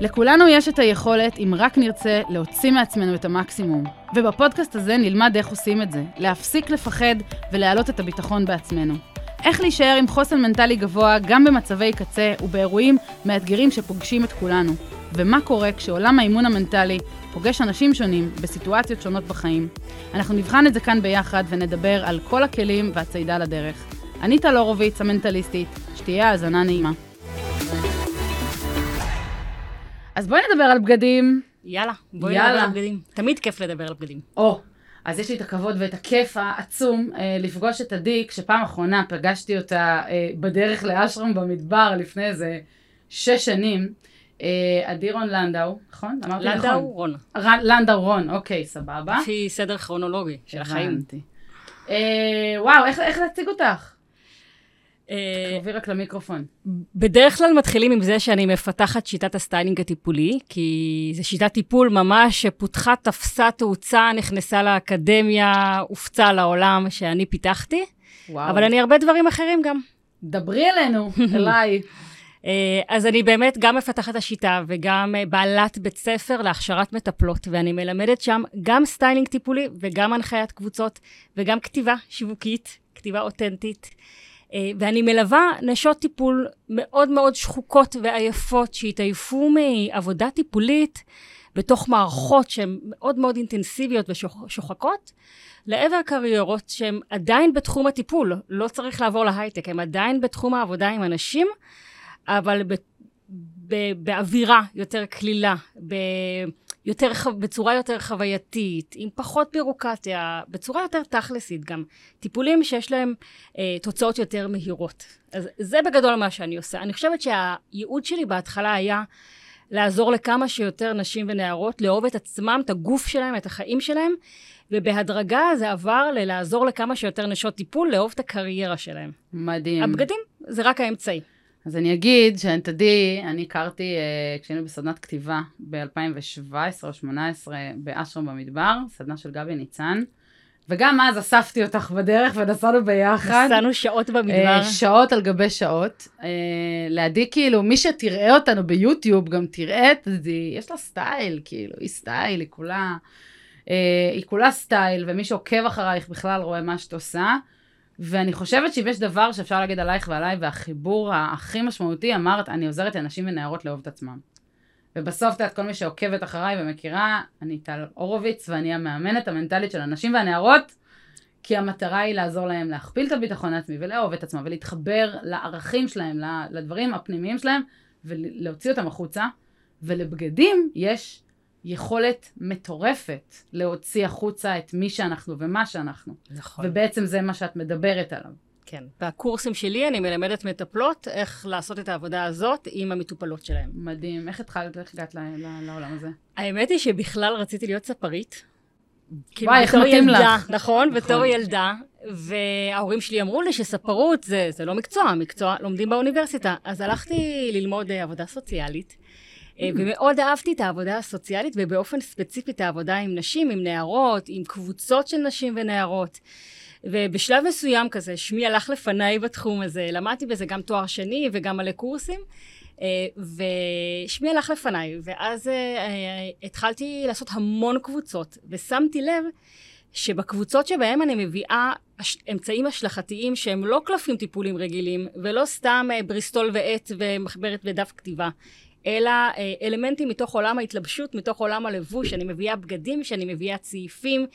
לכולנו יש את היכולת, אם רק נרצה, להוציא מעצמנו את המקסימום. ובפודקאסט הזה נלמד איך עושים את זה, להפסיק לפחד ולהעלות את הביטחון בעצמנו. איך להישאר עם חוסן מנטלי גבוה גם במצבי קצה ובאירועים מאתגרים שפוגשים את כולנו. ומה קורה כשעולם האימון המנטלי פוגש אנשים שונים בסיטואציות שונות בחיים. אנחנו נבחן את זה כאן ביחד ונדבר על כל הכלים והצעידה לדרך. אני טל הורוביץ, המנטליסטית, שתהיה האזנה נעימה. אז בואי נדבר על בגדים. יאללה, בואי יאללה. נדבר על בגדים. תמיד כיף לדבר על בגדים. או, אז יש לי את הכבוד ואת הכיף העצום אה, לפגוש את עדי, כשפעם אחרונה פגשתי אותה אה, בדרך לאשרם במדבר לפני איזה שש שנים. אה, עדי רון לנדאו, נכון? אמרתי נכון. לנדאו, רון. רן, לנדאו רון, אוקיי, סבבה. לפי סדר כרונולוגי של החיים. הבנתי. אה, וואו, איך, איך להציג אותך? אה, תקרבי רק למיקרופון. בדרך כלל מתחילים עם זה שאני מפתחת שיטת הסטיילינג הטיפולי, כי זו שיטת טיפול ממש שפותחה, תפסה תאוצה, נכנסה לאקדמיה, הופצה לעולם שאני פיתחתי, וואו. אבל אני הרבה דברים אחרים גם. דברי אלינו, אליי. אה, אז אני באמת גם מפתחת השיטה וגם אה, בעלת בית ספר להכשרת מטפלות, ואני מלמדת שם גם סטיילינג טיפולי וגם הנחיית קבוצות וגם כתיבה שיווקית, כתיבה אותנטית. אה, ואני מלווה נשות טיפול מאוד מאוד שחוקות ועייפות שהתעייפו מעבודה טיפולית בתוך מערכות שהן מאוד מאוד אינטנסיביות ושוחקות, לעבר קריירות שהן עדיין בתחום הטיפול. לא צריך לעבור להייטק, הן עדיין בתחום העבודה עם אנשים, אבל ב, ב, באווירה יותר קלילה, ב, יותר, בצורה יותר חווייתית, עם פחות בירוקרטיה, בצורה יותר תכלסית גם. טיפולים שיש להם אה, תוצאות יותר מהירות. אז זה בגדול מה שאני עושה. אני חושבת שהייעוד שלי בהתחלה היה לעזור לכמה שיותר נשים ונערות לאהוב את עצמם, את הגוף שלהם, את החיים שלהם, ובהדרגה זה עבר ללעזור לכמה שיותר נשות טיפול לאהוב את הקריירה שלהם. מדהים. הבגדים זה רק האמצעי. אז אני אגיד שאת עדי, אני הכרתי אה, כשהיינו בסדנת כתיבה ב-2017 או 2018 באשרם במדבר, סדנה של גבי ניצן. וגם אז אספתי אותך בדרך ונסענו ביחד. נסענו שעות במדבר. אה, שעות על גבי שעות. אה, לעדי, כאילו, מי שתראה אותנו ביוטיוב, גם תראה את עדי, יש לה סטייל, כאילו, היא סטייל, היא כולה, אה, היא כולה סטייל, ומי שעוקב אחרייך בכלל רואה מה שאת עושה. ואני חושבת שאם יש דבר שאפשר להגיד עלייך ועליי, והחיבור הכי משמעותי, אמרת, אני עוזרת לאנשים ונערות לאהוב את עצמם. ובסוף, את יודעת, כל מי שעוקבת אחריי ומכירה, אני טל הורוביץ, ואני המאמנת המנטלית של הנשים והנערות, כי המטרה היא לעזור להם להכפיל את הביטחון העצמי ולאהוב את עצמם ולהתחבר לערכים שלהם, לדברים הפנימיים שלהם, ולהוציא אותם החוצה. ולבגדים יש יכולת מטורפת להוציא החוצה את מי שאנחנו ומה שאנחנו. נכון. ובעצם זה מה שאת מדברת עליו. כן. בקורסים שלי אני מלמדת מטפלות איך לעשות את העבודה הזאת עם המטופלות שלהם. מדהים. איך התחלת, איך הגעת לעולם הזה? האמת היא שבכלל רציתי להיות ספרית. וואי, איך מתאים ילדה, לך. נכון, נכון. בתור ילדה. וההורים שלי אמרו לי שספרות זה, זה לא מקצוע, מקצוע לומדים באוניברסיטה. אז הלכתי ללמוד אה, עבודה סוציאלית. Mm. אה, ומאוד אהבתי את העבודה הסוציאלית, ובאופן ספציפי את העבודה עם נשים, עם נערות, עם קבוצות של נשים ונערות. ובשלב מסוים כזה, שמי הלך לפניי בתחום הזה, למדתי בזה גם תואר שני וגם מלא קורסים, אה, ושמי הלך לפניי, ואז אה, התחלתי לעשות המון קבוצות, ושמתי לב שבקבוצות שבהן אני מביאה אמצעים השלכתיים שהם לא קלפים טיפולים רגילים, ולא סתם בריסטול ועט ומחברת ודף כתיבה, אלא אה, אלמנטים מתוך עולם ההתלבשות, מתוך עולם הלבוש, אני מביאה בגדים, שאני מביאה צעיפים,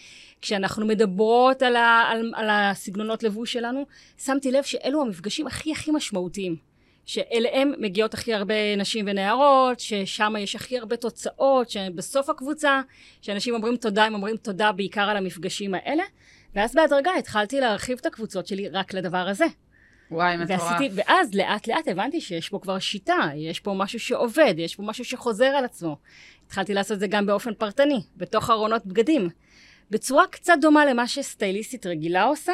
כשאנחנו מדברות על, ה, על, על הסגנונות לבוש שלנו, שמתי לב שאלו המפגשים הכי הכי משמעותיים. שאליהם מגיעות הכי הרבה נשים ונערות, ששם יש הכי הרבה תוצאות, שבסוף הקבוצה, שאנשים אומרים תודה, הם אומרים תודה בעיקר על המפגשים האלה, ואז בהדרגה התחלתי להרחיב את הקבוצות שלי רק לדבר הזה. וואי, מטורף. ועשיתי, ואז לאט לאט הבנתי שיש פה כבר שיטה, יש פה משהו שעובד, יש פה משהו שחוזר על עצמו. התחלתי לעשות את זה גם באופן פרטני, בתוך ארונות בגדים. בצורה קצת דומה למה שסטייליסטית רגילה עושה,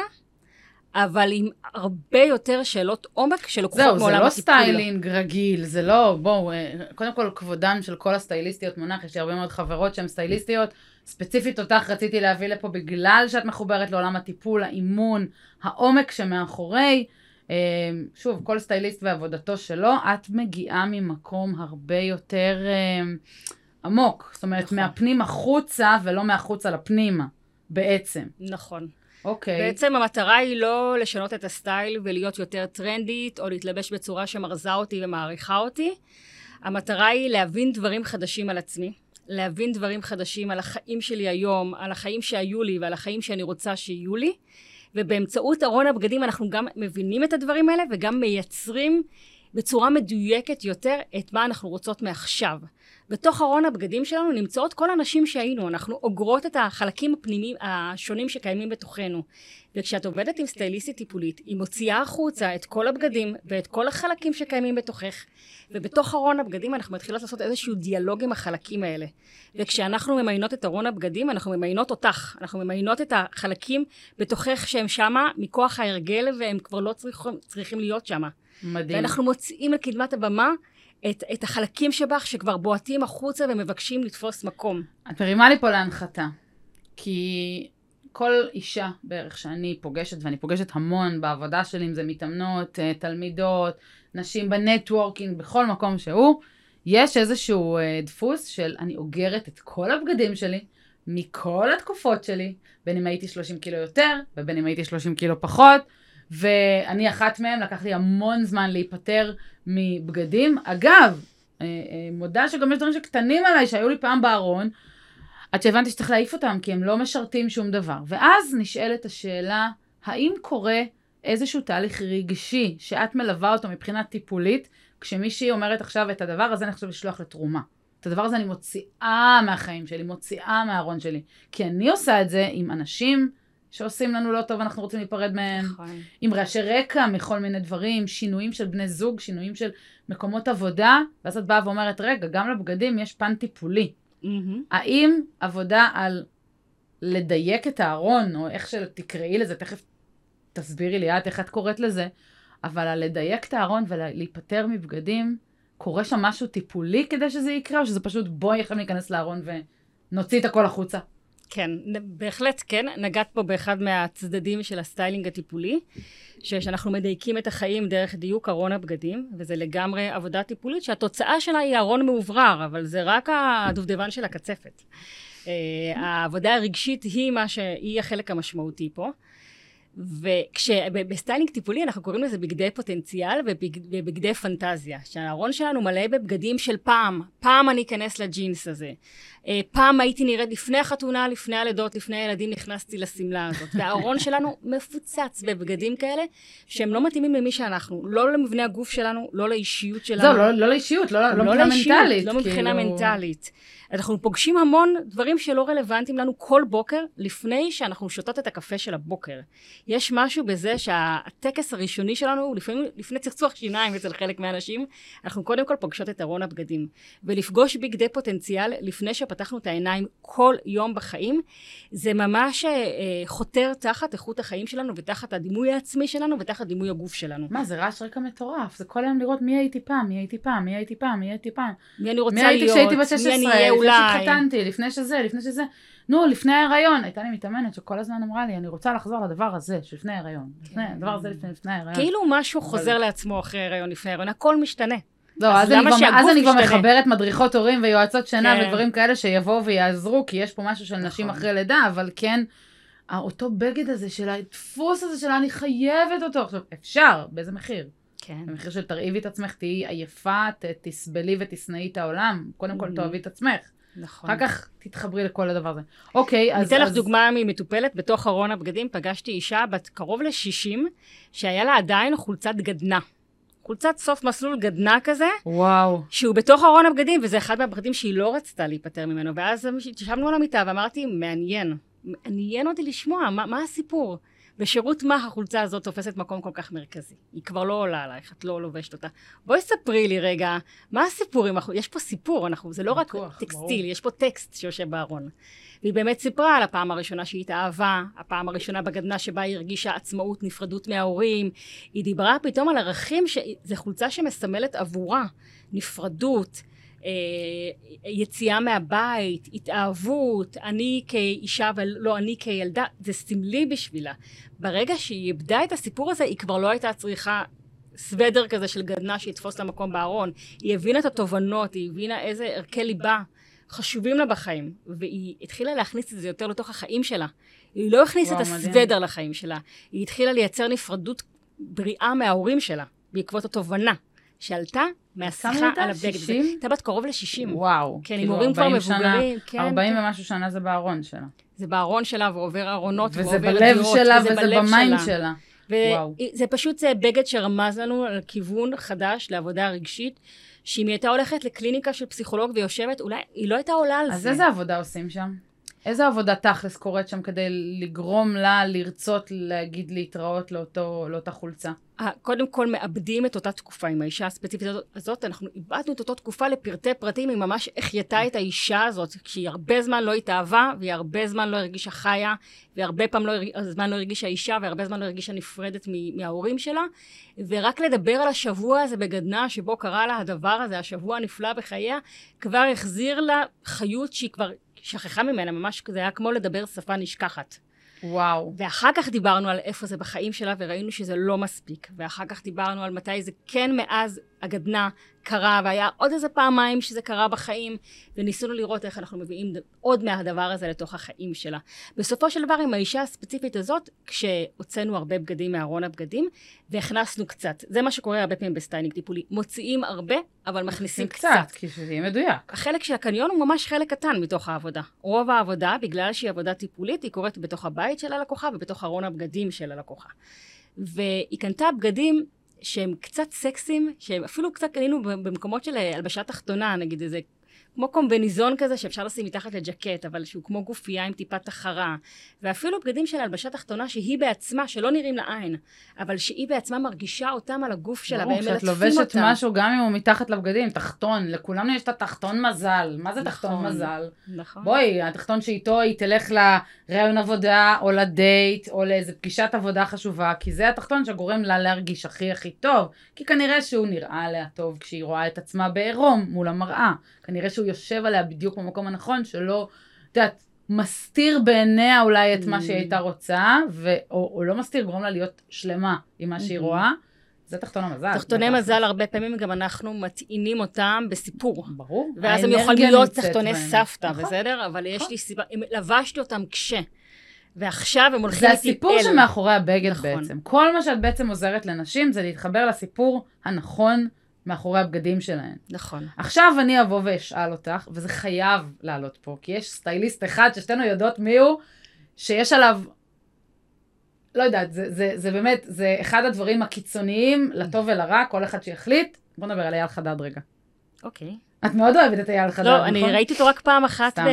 אבל עם הרבה יותר שאלות עומק שלוקחות זהו, מעולם זה לא הטיפול. סטיילינג רגיל, זה לא, בואו, אה, קודם כל כבודן של כל הסטייליסטיות מונח, יש לי הרבה מאוד חברות שהן סטייליסטיות, ספציפית אותך רציתי להביא לפה בגלל שאת מחוברת לעולם הטיפול, האימון, העומק שמאחורי, שוב, כל סטייליסט ועבודתו שלו, את מגיעה ממקום הרבה יותר אה, עמוק. זאת אומרת, נכון. מהפנים החוצה ולא מהחוצה לפנימה, בעצם. נכון. אוקיי. בעצם המטרה היא לא לשנות את הסטייל ולהיות יותר טרנדית, או להתלבש בצורה שמרזה אותי ומעריכה אותי. המטרה היא להבין דברים חדשים על עצמי, להבין דברים חדשים על החיים שלי היום, על החיים שהיו לי ועל החיים שאני רוצה שיהיו לי, ובאמצעות ארון הבגדים אנחנו גם מבינים את הדברים האלה וגם מייצרים בצורה מדויקת יותר את מה אנחנו רוצות מעכשיו. בתוך ארון הבגדים שלנו נמצאות כל הנשים שהיינו, אנחנו אוגרות את החלקים הפנימיים השונים שקיימים בתוכנו. וכשאת עובדת עם סטייליסטית טיפולית, היא מוציאה החוצה את כל הבגדים ואת כל החלקים שקיימים בתוכך, ובתוך ארון הבגדים אנחנו מתחילות לעשות איזשהו דיאלוג עם החלקים האלה. וכשאנחנו ממיינות את ארון הבגדים, אנחנו ממיינות אותך, אנחנו ממיינות את החלקים בתוכך שהם שמה מכוח ההרגל והם כבר לא צריכים, צריכים להיות שמה. מדהים. ואנחנו מוציאים לקדמת הבמה את, את החלקים שבך שכבר בועטים החוצה ומבקשים לתפוס מקום. את מרימה לי פה להנחתה. כי כל אישה בערך שאני פוגשת, ואני פוגשת המון בעבודה שלי, אם זה מתאמנות, אה, תלמידות, נשים בנטוורקינג, בכל מקום שהוא, יש איזשהו אה, דפוס של אני אוגרת את כל הבגדים שלי, מכל התקופות שלי, בין אם הייתי 30 קילו יותר, ובין אם הייתי 30 קילו פחות, ואני אחת מהם, לקח לי המון זמן להיפטר מבגדים. אגב, אה, אה, מודה שגם יש דברים שקטנים עליי, שהיו לי פעם בארון, עד שהבנתי שצריך להעיף אותם, כי הם לא משרתים שום דבר. ואז נשאלת השאלה, האם קורה איזשהו תהליך רגשי שאת מלווה אותו מבחינה טיפולית, כשמישהי אומרת עכשיו את הדבר הזה אני חושב לשלוח לתרומה. את הדבר הזה אני מוציאה מהחיים שלי, מוציאה מהארון שלי. כי אני עושה את זה עם אנשים שעושים לנו לא טוב, אנחנו רוצים להיפרד מהם. נכון. עם רעשי רקע מכל מיני דברים, שינויים של בני זוג, שינויים של מקומות עבודה, ואז את באה ואומרת, רגע, גם לבגדים יש פן טיפולי. מהמם. האם עבודה על לדייק את הארון, או איך שתקראי לזה, תכף תסבירי לי את איך את קוראת לזה, אבל על לדייק את הארון ולהיפטר מבגדים, קורה שם משהו טיפולי כדי שזה יקרה, או שזה פשוט בואי עכשיו ניכנס לארון ונוציא את הכל החוצה? כן, בהחלט כן. נגעת פה באחד מהצדדים של הסטיילינג הטיפולי, שאנחנו מדייקים את החיים דרך דיוק ארון הבגדים, וזה לגמרי עבודה טיפולית שהתוצאה שלה היא ארון מאוורר, אבל זה רק הדובדבן של הקצפת. אה, העבודה הרגשית היא מה שהיא החלק המשמעותי פה. וכשבסטיילינג טיפולי אנחנו קוראים לזה בגדי פוטנציאל ובג- ובגדי פנטזיה. שהארון שלנו מלא בבגדים של פעם. פעם אני אכנס לג'ינס הזה. אה, פעם הייתי נראית לפני החתונה, לפני הלידות, לפני הילדים, נכנסתי לשמלה הזאת. והארון שלנו מפוצץ בבגדים כאלה שהם לא מתאימים למי שאנחנו. לא למבנה הגוף שלנו, לא לאישיות שלנו. זהו, לא, לא לאישיות, לא, לא מבחינה לאישיות, מנטלית. לא מבחינה כאילו- מנטלית. אנחנו פוגשים המון דברים שלא רלוונטיים לנו כל בוקר, לפני שאנחנו שותות את הקפה של הבוקר. יש משהו בזה שהטקס הראשוני שלנו, לפעמים לפני צחצוח שיניים אצל חלק מהאנשים, אנחנו קודם כל פוגשות את ארון הבגדים. ולפגוש בגדי פוטנציאל לפני שפתחנו את העיניים כל יום בחיים, זה ממש אה, חותר תחת איכות החיים שלנו ותחת הדימוי העצמי שלנו ותחת דימוי הגוף שלנו. מה, זה רעש רקע מטורף. זה כל היום לראות מי הייתי פעם, מי הייתי פעם, מי הייתי פעם, מי הייתי פעם. מי אני רוצה מי הייתי להיות, כשהייתי בת מי 16, אני אהיה לפני אולי. שהתחתנתי, לפני שזה, לפני שזה. נו, לפני ההיריון, הייתה לי מתאמנת שכל הזמן אמרה לי, אני רוצה לחזור לדבר הזה, שלפני ההיריון. לפני, הדבר הזה לפני, ההיריון. כאילו משהו חוזר לעצמו אחרי הריון, לפני הריון, הכל משתנה. לא, אז אז אני כבר-? מחברת מדריכות הורים ויועצות שינה כן. ודברים כאלה שיבואו ויעזרו, כי יש פה משהו של נשים נכון. אחרי לידה, אבל כן, אותו בגד הזה של הדפוס הזה שלה, אני חייבת אותו. עכשיו, אפשר, באיזה מחיר? כן. במחיר של תרעיבי את עצמך, תהיי עייפה, ת- תסבלי ותשנאי את העולם. קודם כל Mhm. תאהבי את עצמך. נכון. אחר כך תתחברי לכל הדבר הזה. אוקיי, אני אז... אתן לך דוגמה ממטופלת, בתוך ארון הבגדים פגשתי אישה בת קרוב ל-60, שהיה לה עדיין חולצת גדנה. חולצת סוף מסלול גדנה כזה, וואו. שהוא בתוך ארון הבגדים, וזה אחד מהבגדים שהיא לא רצתה להיפטר ממנו. ואז ישבנו על המיטה ואמרתי, מעניין. מעניין אותי לשמוע, מה, מה הסיפור? בשירות מה החולצה הזאת תופסת מקום כל כך מרכזי? היא כבר לא עולה עלייך, את לא לובשת אותה. בואי ספרי לי רגע, מה הסיפור עם החולצה? יש פה סיפור, אנחנו, זה לא רק בטוח, טקסטיל, ברור. יש פה טקסט שיושב בארון. והיא באמת סיפרה על הפעם הראשונה שהיא התאהבה, הפעם הראשונה בגדנה שבה היא הרגישה עצמאות, נפרדות מההורים. היא דיברה פתאום על ערכים, שזו חולצה שמסמלת עבורה, נפרדות, יציאה מהבית, התאהבות, אני כאישה ולא אני כילדה, זה סמלי בשבילה. ברגע שהיא איבדה את הסיפור הזה, היא כבר לא הייתה צריכה סוודר כזה של גדנה שיתפוס לה מקום בארון. היא הבינה את התובנות, היא הבינה איזה ערכי ליבה חשובים לה בחיים, והיא התחילה להכניס את זה יותר לתוך החיים שלה. היא לא הכניסה את הסוודר לחיים שלה, היא התחילה לייצר נפרדות בריאה מההורים שלה, בעקבות התובנה שעלתה מהשיחה על הבגד. הייתה בת קרוב ל-60. וואו. כן, עם כאילו הורים כבר מבוגרים. כן, 40 כן. ומשהו שנה זה בארון שלה. זה בארון שלה, ועובר ארונות, ועובר דירות. וזה בלב שלה, וזה ב mind שלה. וזה פשוט זה בגד שרמז לנו על כיוון חדש לעבודה רגשית, שאם היא הייתה הולכת לקליניקה של פסיכולוג ויושבת, אולי היא לא הייתה עולה על אז זה. אז איזה עבודה עושים שם? איזה עבודה תכלס קורית שם כדי לגרום לה לרצות להגיד להתראות לאותו, לאותה חולצה? קודם כל מאבדים את אותה תקופה עם האישה הספציפית הזאת, אנחנו איבדנו את אותה תקופה לפרטי פרטים, היא ממש החייתה את האישה הזאת, כשהיא הרבה זמן לא התאהבה, והיא הרבה זמן לא הרגישה חיה, והרבה פעם לא, זמן לא הרגישה אישה, והרבה זמן לא הרגישה נפרדת מההורים שלה, ורק לדבר על השבוע הזה בגדנה, שבו קרה לה הדבר הזה, השבוע הנפלא בחייה, כבר החזיר לה חיות שהיא כבר שכחה ממנה, ממש זה היה כמו לדבר שפה נשכחת. וואו. ואחר כך דיברנו על איפה זה בחיים שלה, וראינו שזה לא מספיק. ואחר כך דיברנו על מתי זה כן מאז הגדנ"ע קרה, והיה עוד איזה פעמיים שזה קרה בחיים, וניסינו לראות איך אנחנו מביאים עוד מהדבר הזה לתוך החיים שלה. בסופו של דבר, עם האישה הספציפית הזאת, כשהוצאנו הרבה בגדים מארון הבגדים, והכנסנו קצת. זה מה שקורה הרבה פעמים בסטיילינג טיפולי. מוציאים הרבה, אבל מכניסים קצת. קצת, כי שזה יהיה מדויק. החלק של הקניון הוא ממש חלק קטן מתוך העבודה. רוב העבודה, בגלל שהיא עבודה טיפולית, היא קורית בתוך הבית של הלקוחה ובתוך ארון הבגדים של הלקוחה. והיא קנתה בגדים שהם קצת סקסים, שהם אפילו קצת קנינו במקומות של אה, הלבשה תחתונה, נגיד איזה כמו קומביניזון כזה שאפשר לשים מתחת לג'קט, אבל שהוא כמו גופייה עם טיפה תחרה. ואפילו בגדים של הלבשה תחתונה שהיא בעצמה, שלא נראים לעין, אבל שהיא בעצמה מרגישה אותם על הגוף שלה, והם מלטפים אותם. ברור, כשאת לובשת משהו, גם אם הוא מתחת לבגדים, תחתון, לכולנו יש את התחתון מזל. מה זה נכון, תחתון מזל? נכון. בואי, התחתון שאיתו היא תלך לראיון עבודה, או לדייט, או לאיזה פגישת עבודה חשובה, כי זה התחתון שגורם לה להרגיש הכי הכי טוב. כי כנראה שהוא נראה עליה טוב כשהיא רואה את עצמה בעירום מול המראה. כנראה שהוא יושב עליה בדיוק במקום הנכון, שלא, את יודעת, מסתיר בעיניה אולי את מה שהיא הייתה רוצה, ו, או, או לא מסתיר, גורם לה להיות שלמה עם מה שהיא רואה. זה תחתון המזל. תחתוני מזל, הרבה פעמים גם אנחנו מטעינים אותם בסיפור. ברור. ואז הם יכולים להיות תחתוני סבתא, נכון. בסדר? אבל יש נכון. לי סיבה, לבשתי אותם כשה. ועכשיו הם הולכים אל. זה הסיפור שמאחורי הבגד נכון. בעצם. כל מה שאת בעצם עוזרת לנשים זה להתחבר לסיפור הנכון מאחורי הבגדים שלהן. נכון. עכשיו אני אבוא ואשאל אותך, וזה חייב לעלות פה, כי יש סטייליסט אחד ששתינו יודעות מי הוא, שיש עליו, לא יודעת, זה, זה, זה באמת, זה אחד הדברים הקיצוניים, לטוב ולרע, כל אחד שיחליט. בוא נדבר על אייל חדד רגע. אוקיי. Okay. את מאוד אוהבת את אייל חדד, לא, נכון? לא, אני ראיתי אותו רק פעם אחת, ב...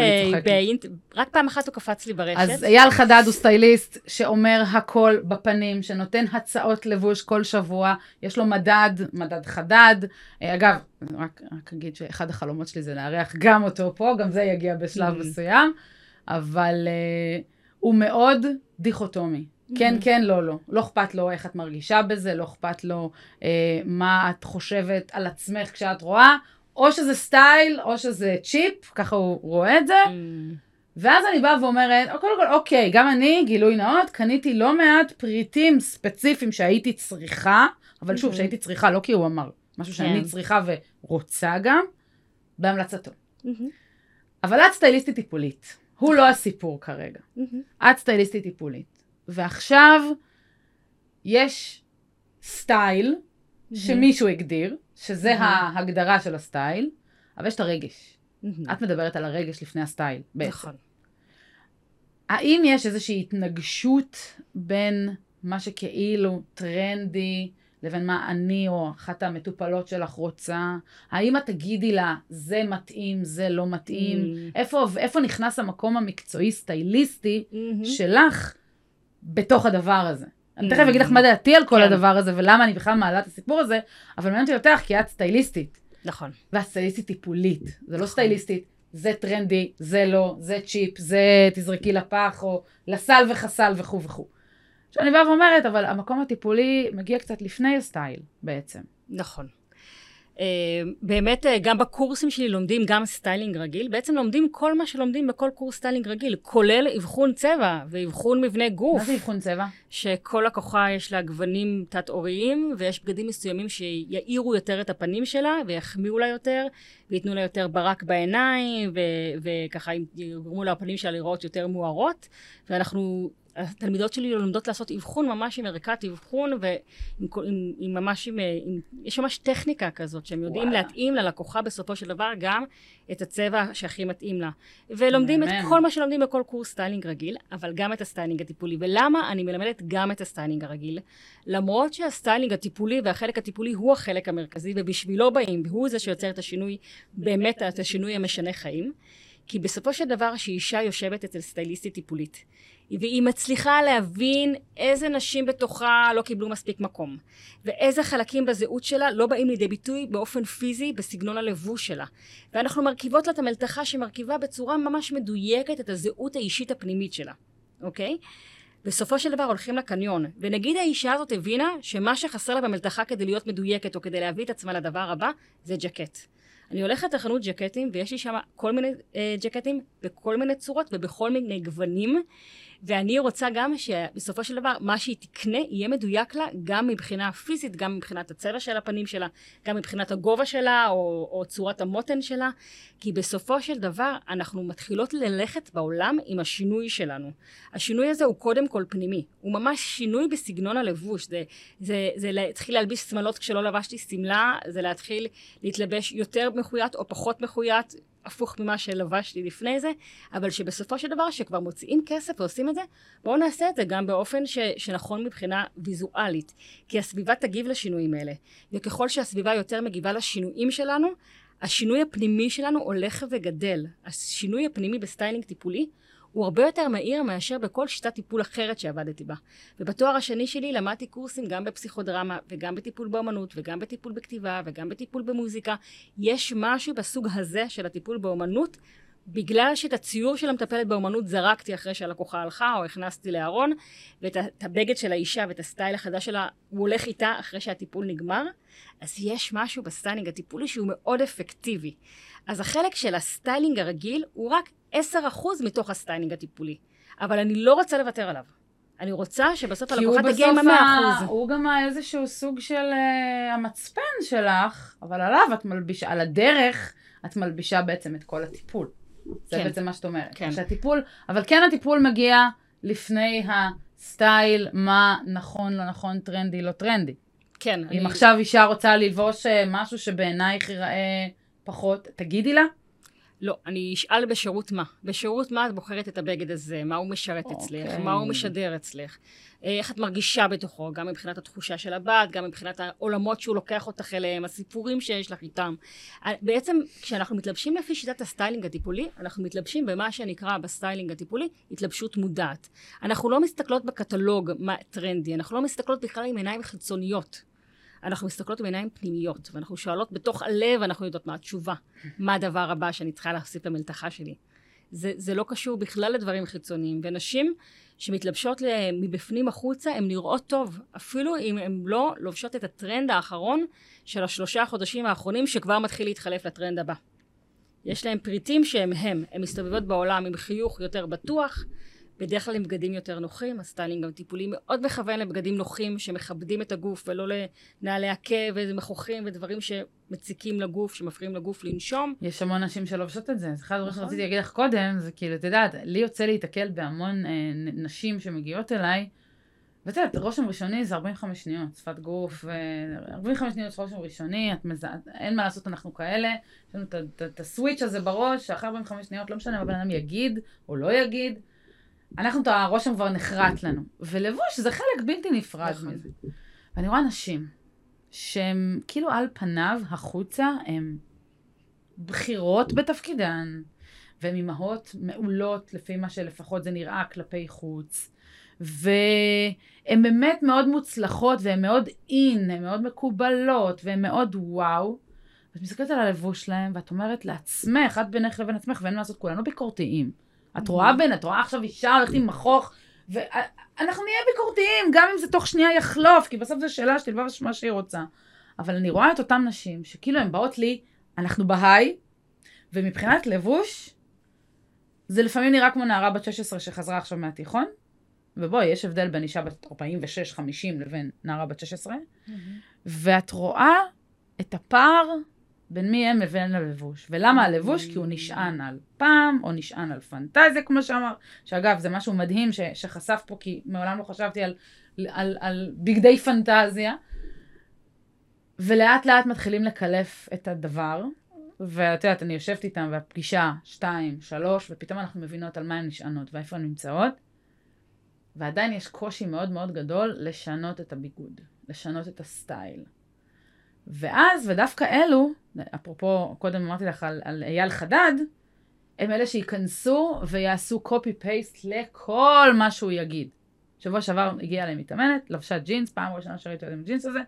באינט... רק פעם אחת הוא קפץ לי ברשת. אז אייל חדד הוא סטייליסט שאומר הכל בפנים, שנותן הצעות לבוש כל שבוע, יש לו מדד, מדד חדד. אה, אגב, רק, רק אגיד שאחד החלומות שלי זה לארח גם אותו פה, גם זה יגיע בשלב mm. מסוים, אבל uh, הוא מאוד דיכוטומי. כן, mm-hmm. כן, לא, לא. לא אכפת לו איך את מרגישה בזה, לא אכפת לו אה, מה את חושבת על עצמך כשאת רואה. או שזה סטייל, או שזה צ'יפ, ככה הוא רואה את זה. Mm. ואז אני באה ואומרת, קודם כל, אוקיי, גם אני, גילוי נאות, קניתי לא מעט פריטים ספציפיים שהייתי צריכה, אבל שוב, mm-hmm. שהייתי צריכה, לא כי הוא אמר, משהו שאני כן. צריכה ורוצה גם, בהמלצתו. Mm-hmm. אבל את סטייליסטית טיפולית, הוא לא הסיפור כרגע. Mm-hmm. את סטייליסטית טיפולית. ועכשיו יש סטייל שמישהו הגדיר, שזה mm-hmm. ההגדרה של הסטייל, אבל יש את הרגש. Mm-hmm. את מדברת על הרגש לפני הסטייל, בעצם. נכון. האם יש איזושהי התנגשות בין מה שכאילו טרנדי לבין מה אני או אחת המטופלות שלך רוצה? האם את תגידי לה, זה מתאים, זה לא מתאים? Mm. איפה, איפה נכנס המקום המקצועי סטייליסטי mm-hmm. שלך בתוך הדבר הזה? אני תכף אגיד לך מה דעתי על כל כן. הדבר הזה ולמה אני בכלל מעלה את הסיפור הזה, אבל מעניין אותי אותך כי את סטייליסטית. נכון. ואת סטייליסטית טיפולית, זה לא סטייליסטית, זה טרנדי, זה לא, זה צ'יפ, זה תזרקי לפח, או לסל וחסל וכו' וכו'. עכשיו אני באה ואומרת, אבל המקום הטיפולי מגיע קצת לפני הסטייל בעצם. נכון. אה, באמת, אה, גם בקורסים שלי לומדים גם סטיילינג רגיל. בעצם לומדים כל מה שלומדים בכל קורס סטיילינג רגיל, כולל אבחון צבע ואבחון מבנה גוף. מה זה אבחון צבע? שכל לקוחה יש לה גוונים תת-עוריים, ויש בגדים מסוימים שיאירו יותר את הפנים שלה, ויחמיאו לה יותר, וייתנו לה יותר ברק בעיניים, ו- וככה יגרמו לה הפנים שלה להיראות יותר מוארות. ואנחנו התלמידות שלי לומדות לעשות אבחון ממש עם ערכת אבחון, ועם ממש עם, עם... יש ממש טכניקה כזאת, שהם יודעים וואלה. להתאים ללקוחה בסופו של דבר גם את הצבע שהכי מתאים לה. ולומדים את כל מה שלומדים בכל קורס סטיילינג רגיל, אבל גם את הסטיילינג הטיפולי. ולמה אני מלמדת גם את הסטיילינג הרגיל? למרות שהסטיילינג הטיפולי והחלק הטיפולי הוא החלק המרכזי, ובשבילו באים, והוא זה שיוצר את השינוי, באמת את השינוי המשנה חיים. כי בסופו של דבר שאישה יושבת אצל סטייליסטית טיפולית, והיא מצליחה להבין איזה נשים בתוכה לא קיבלו מספיק מקום, ואיזה חלקים בזהות שלה לא באים לידי ביטוי באופן פיזי בסגנון הלבוש שלה. ואנחנו מרכיבות לה את המלתחה שמרכיבה בצורה ממש מדויקת את הזהות האישית הפנימית שלה, אוקיי? בסופו של דבר הולכים לקניון, ונגיד האישה הזאת הבינה שמה שחסר לה במלתחה כדי להיות מדויקת או כדי להביא את עצמה לדבר הבא, זה ג'קט. אני הולכת לחנות ג'קטים, ויש לי שם כל מיני אה, ג'קטים בכל מיני צורות ובכל מיני גוונים, ואני רוצה גם שבסופו של דבר מה שהיא תקנה יהיה מדויק לה גם מבחינה פיזית, גם מבחינת הצבע של הפנים שלה, גם מבחינת הגובה שלה או, או צורת המותן שלה, כי בסופו של דבר אנחנו מתחילות ללכת בעולם עם השינוי שלנו. השינוי הזה הוא קודם כל פנימי, הוא ממש שינוי בסגנון הלבוש, זה, זה, זה להתחיל להלביש שמלות כשלא לבשתי שמלה, זה להתחיל להתלבש יותר מחויטת או פחות מחויטת, הפוך ממה שלבשתי לפני זה, אבל שבסופו של דבר, שכבר מוציאים כסף ועושים את זה, בואו נעשה את זה גם באופן ש, שנכון מבחינה ויזואלית. כי הסביבה תגיב לשינויים האלה, וככל שהסביבה יותר מגיבה לשינויים שלנו, השינוי הפנימי שלנו הולך וגדל. השינוי הפנימי בסטיילינג טיפולי הוא הרבה יותר מהיר מאשר בכל שיטת טיפול אחרת שעבדתי בה. ובתואר השני שלי למדתי קורסים גם בפסיכודרמה, וגם בטיפול באמנות, וגם בטיפול בכתיבה, וגם בטיפול במוזיקה. יש משהו בסוג הזה של הטיפול באמנות, בגלל שאת הציור של המטפלת באמנות זרקתי אחרי שהלקוחה הלכה, או הכנסתי לארון, ואת הבגד של האישה ואת הסטייל החדש שלה, הוא הולך איתה אחרי שהטיפול נגמר, אז יש משהו בסטיילינג הטיפולי שהוא מאוד אפקטיבי. אז החלק של הסטיילינג הרגיל הוא רק 10% מתוך הסטיילינג הטיפולי. אבל אני לא רוצה לוותר עליו. אני רוצה שבסוף הלקוחה תגיע עם המאה אחוז. הוא גם איזשהו סוג של uh, המצפן שלך, אבל עליו את מלבישה, על הדרך את מלבישה בעצם את כל הטיפול. זה כן. בעצם מה שאת אומרת. כן. שהטיפול, אבל כן הטיפול מגיע לפני הסטייל, מה נכון, לא נכון, טרנדי, לא טרנדי. כן. אם אני... עכשיו אישה רוצה ללבוש אה, משהו שבעינייך ייראה פחות, תגידי לה. לא, אני אשאל בשירות מה. בשירות מה את בוחרת את הבגד הזה, מה הוא משרת okay. אצלך, אוקיי. מה הוא משדר אצלך, איך את מרגישה בתוכו, גם מבחינת התחושה של הבד, גם מבחינת העולמות שהוא לוקח אותך אליהם, הסיפורים שיש לך איתם. אה, בעצם, כשאנחנו מתלבשים לפי שיטת הסטיילינג הטיפולי, אנחנו מתלבשים במה שנקרא בסטיילינג הטיפולי התלבשות מודעת. אנחנו לא מסתכלות בקטלוג מה טרנדי, אנחנו לא מסתכלות בכלל עם עיניים חיצוניות. אנחנו מסתכלות עם עיניים פנימיות, ואנחנו שואלות בתוך הלב, אנחנו יודעות מה התשובה, מה הדבר הבא שאני צריכה להוסיף למלתחה שלי. זה, זה לא קשור בכלל לדברים חיצוניים. ונשים שמתלבשות מבפנים החוצה, הן נראות טוב, אפילו אם הן לא לובשות את הטרנד האחרון של השלושה חודשים האחרונים, שכבר מתחיל להתחלף לטרנד הבא. יש להן פריטים שהם הם, הן מסתובבות בעולם עם חיוך יותר בטוח, בדרך כלל עם בגדים יותר נוחים, הסטיילינג גם טיפולי מאוד מכוון לבגדים נוחים שמכבדים את הגוף ולא לנעלי עקב ומכוחים ודברים שמציקים לגוף, שמפריעים לגוף לנשום. יש המון נשים שלובשות את זה. זה אחד הדברים נכון. שרציתי להגיד לך קודם, זה כאילו, את יודעת, לי יוצא להיתקל בהמון אה, נשים שמגיעות אליי, ואת יודעת, רושם ראשוני זה 45 שניות, שפת גוף, 45 שניות של רושם ראשוני, את מזהה, אין מה לעשות, אנחנו כאלה, יש לנו את הסוויץ' הזה בראש, שאחרי 45 שניות, לא משנה מה בן אדם יגיד או לא יגיד, אנחנו, הרושם כבר נחרט לנו. ולבוש זה חלק בלתי נפרד נכון. מזה. ואני רואה נשים שהן כאילו על פניו, החוצה, הן בכירות בתפקידן, והן אימהות מעולות, לפי מה שלפחות זה נראה כלפי חוץ. והן באמת מאוד מוצלחות, והן מאוד אין, הן מאוד מקובלות, והן מאוד וואו. ואת מסתכלת על הלבוש שלהן, ואת אומרת לעצמך, את בינך לבין עצמך, ואין מה לעשות, כולנו ביקורתיים. את רואה בן, את רואה עכשיו אישה הולכת עם מכוך, ואנחנו נהיה ביקורתיים, גם אם זה תוך שנייה יחלוף, כי בסוף זו שאלה שתלבש מה שהיא רוצה. אבל אני רואה את אותן נשים שכאילו הן באות לי, אנחנו בהיי, ומבחינת לבוש, זה לפעמים נראה כמו נערה בת 16 שחזרה עכשיו מהתיכון, ובואי, יש הבדל בין אישה בת 46-50 לבין נערה בת 16, ואת רואה את הפער בין מי הם לבין הלבוש. ולמה הלבוש? כי הוא נשען על פעם, או נשען על פנטזיה, כמו שאמר, שאגב, זה משהו מדהים ש, שחשף פה, כי מעולם לא חשבתי על, על, על בגדי פנטזיה. ולאט לאט מתחילים לקלף את הדבר, ואת יודעת, אני יושבת איתם, והפגישה, שתיים, שלוש, ופתאום אנחנו מבינות על מה הן נשענות ואיפה הן נמצאות. ועדיין יש קושי מאוד מאוד גדול לשנות את הביגוד, לשנות את הסטייל. ואז, ודווקא אלו, אפרופו, קודם אמרתי לך על, על אייל חדד, הם אלה שייכנסו ויעשו copy-paste לכל מה שהוא יגיד. שבוע שעבר הגיעה אליי מתאמנת, לבשה ג'ינס, פעם ראשונה שראיתי אותה עם ג'ינס הזה.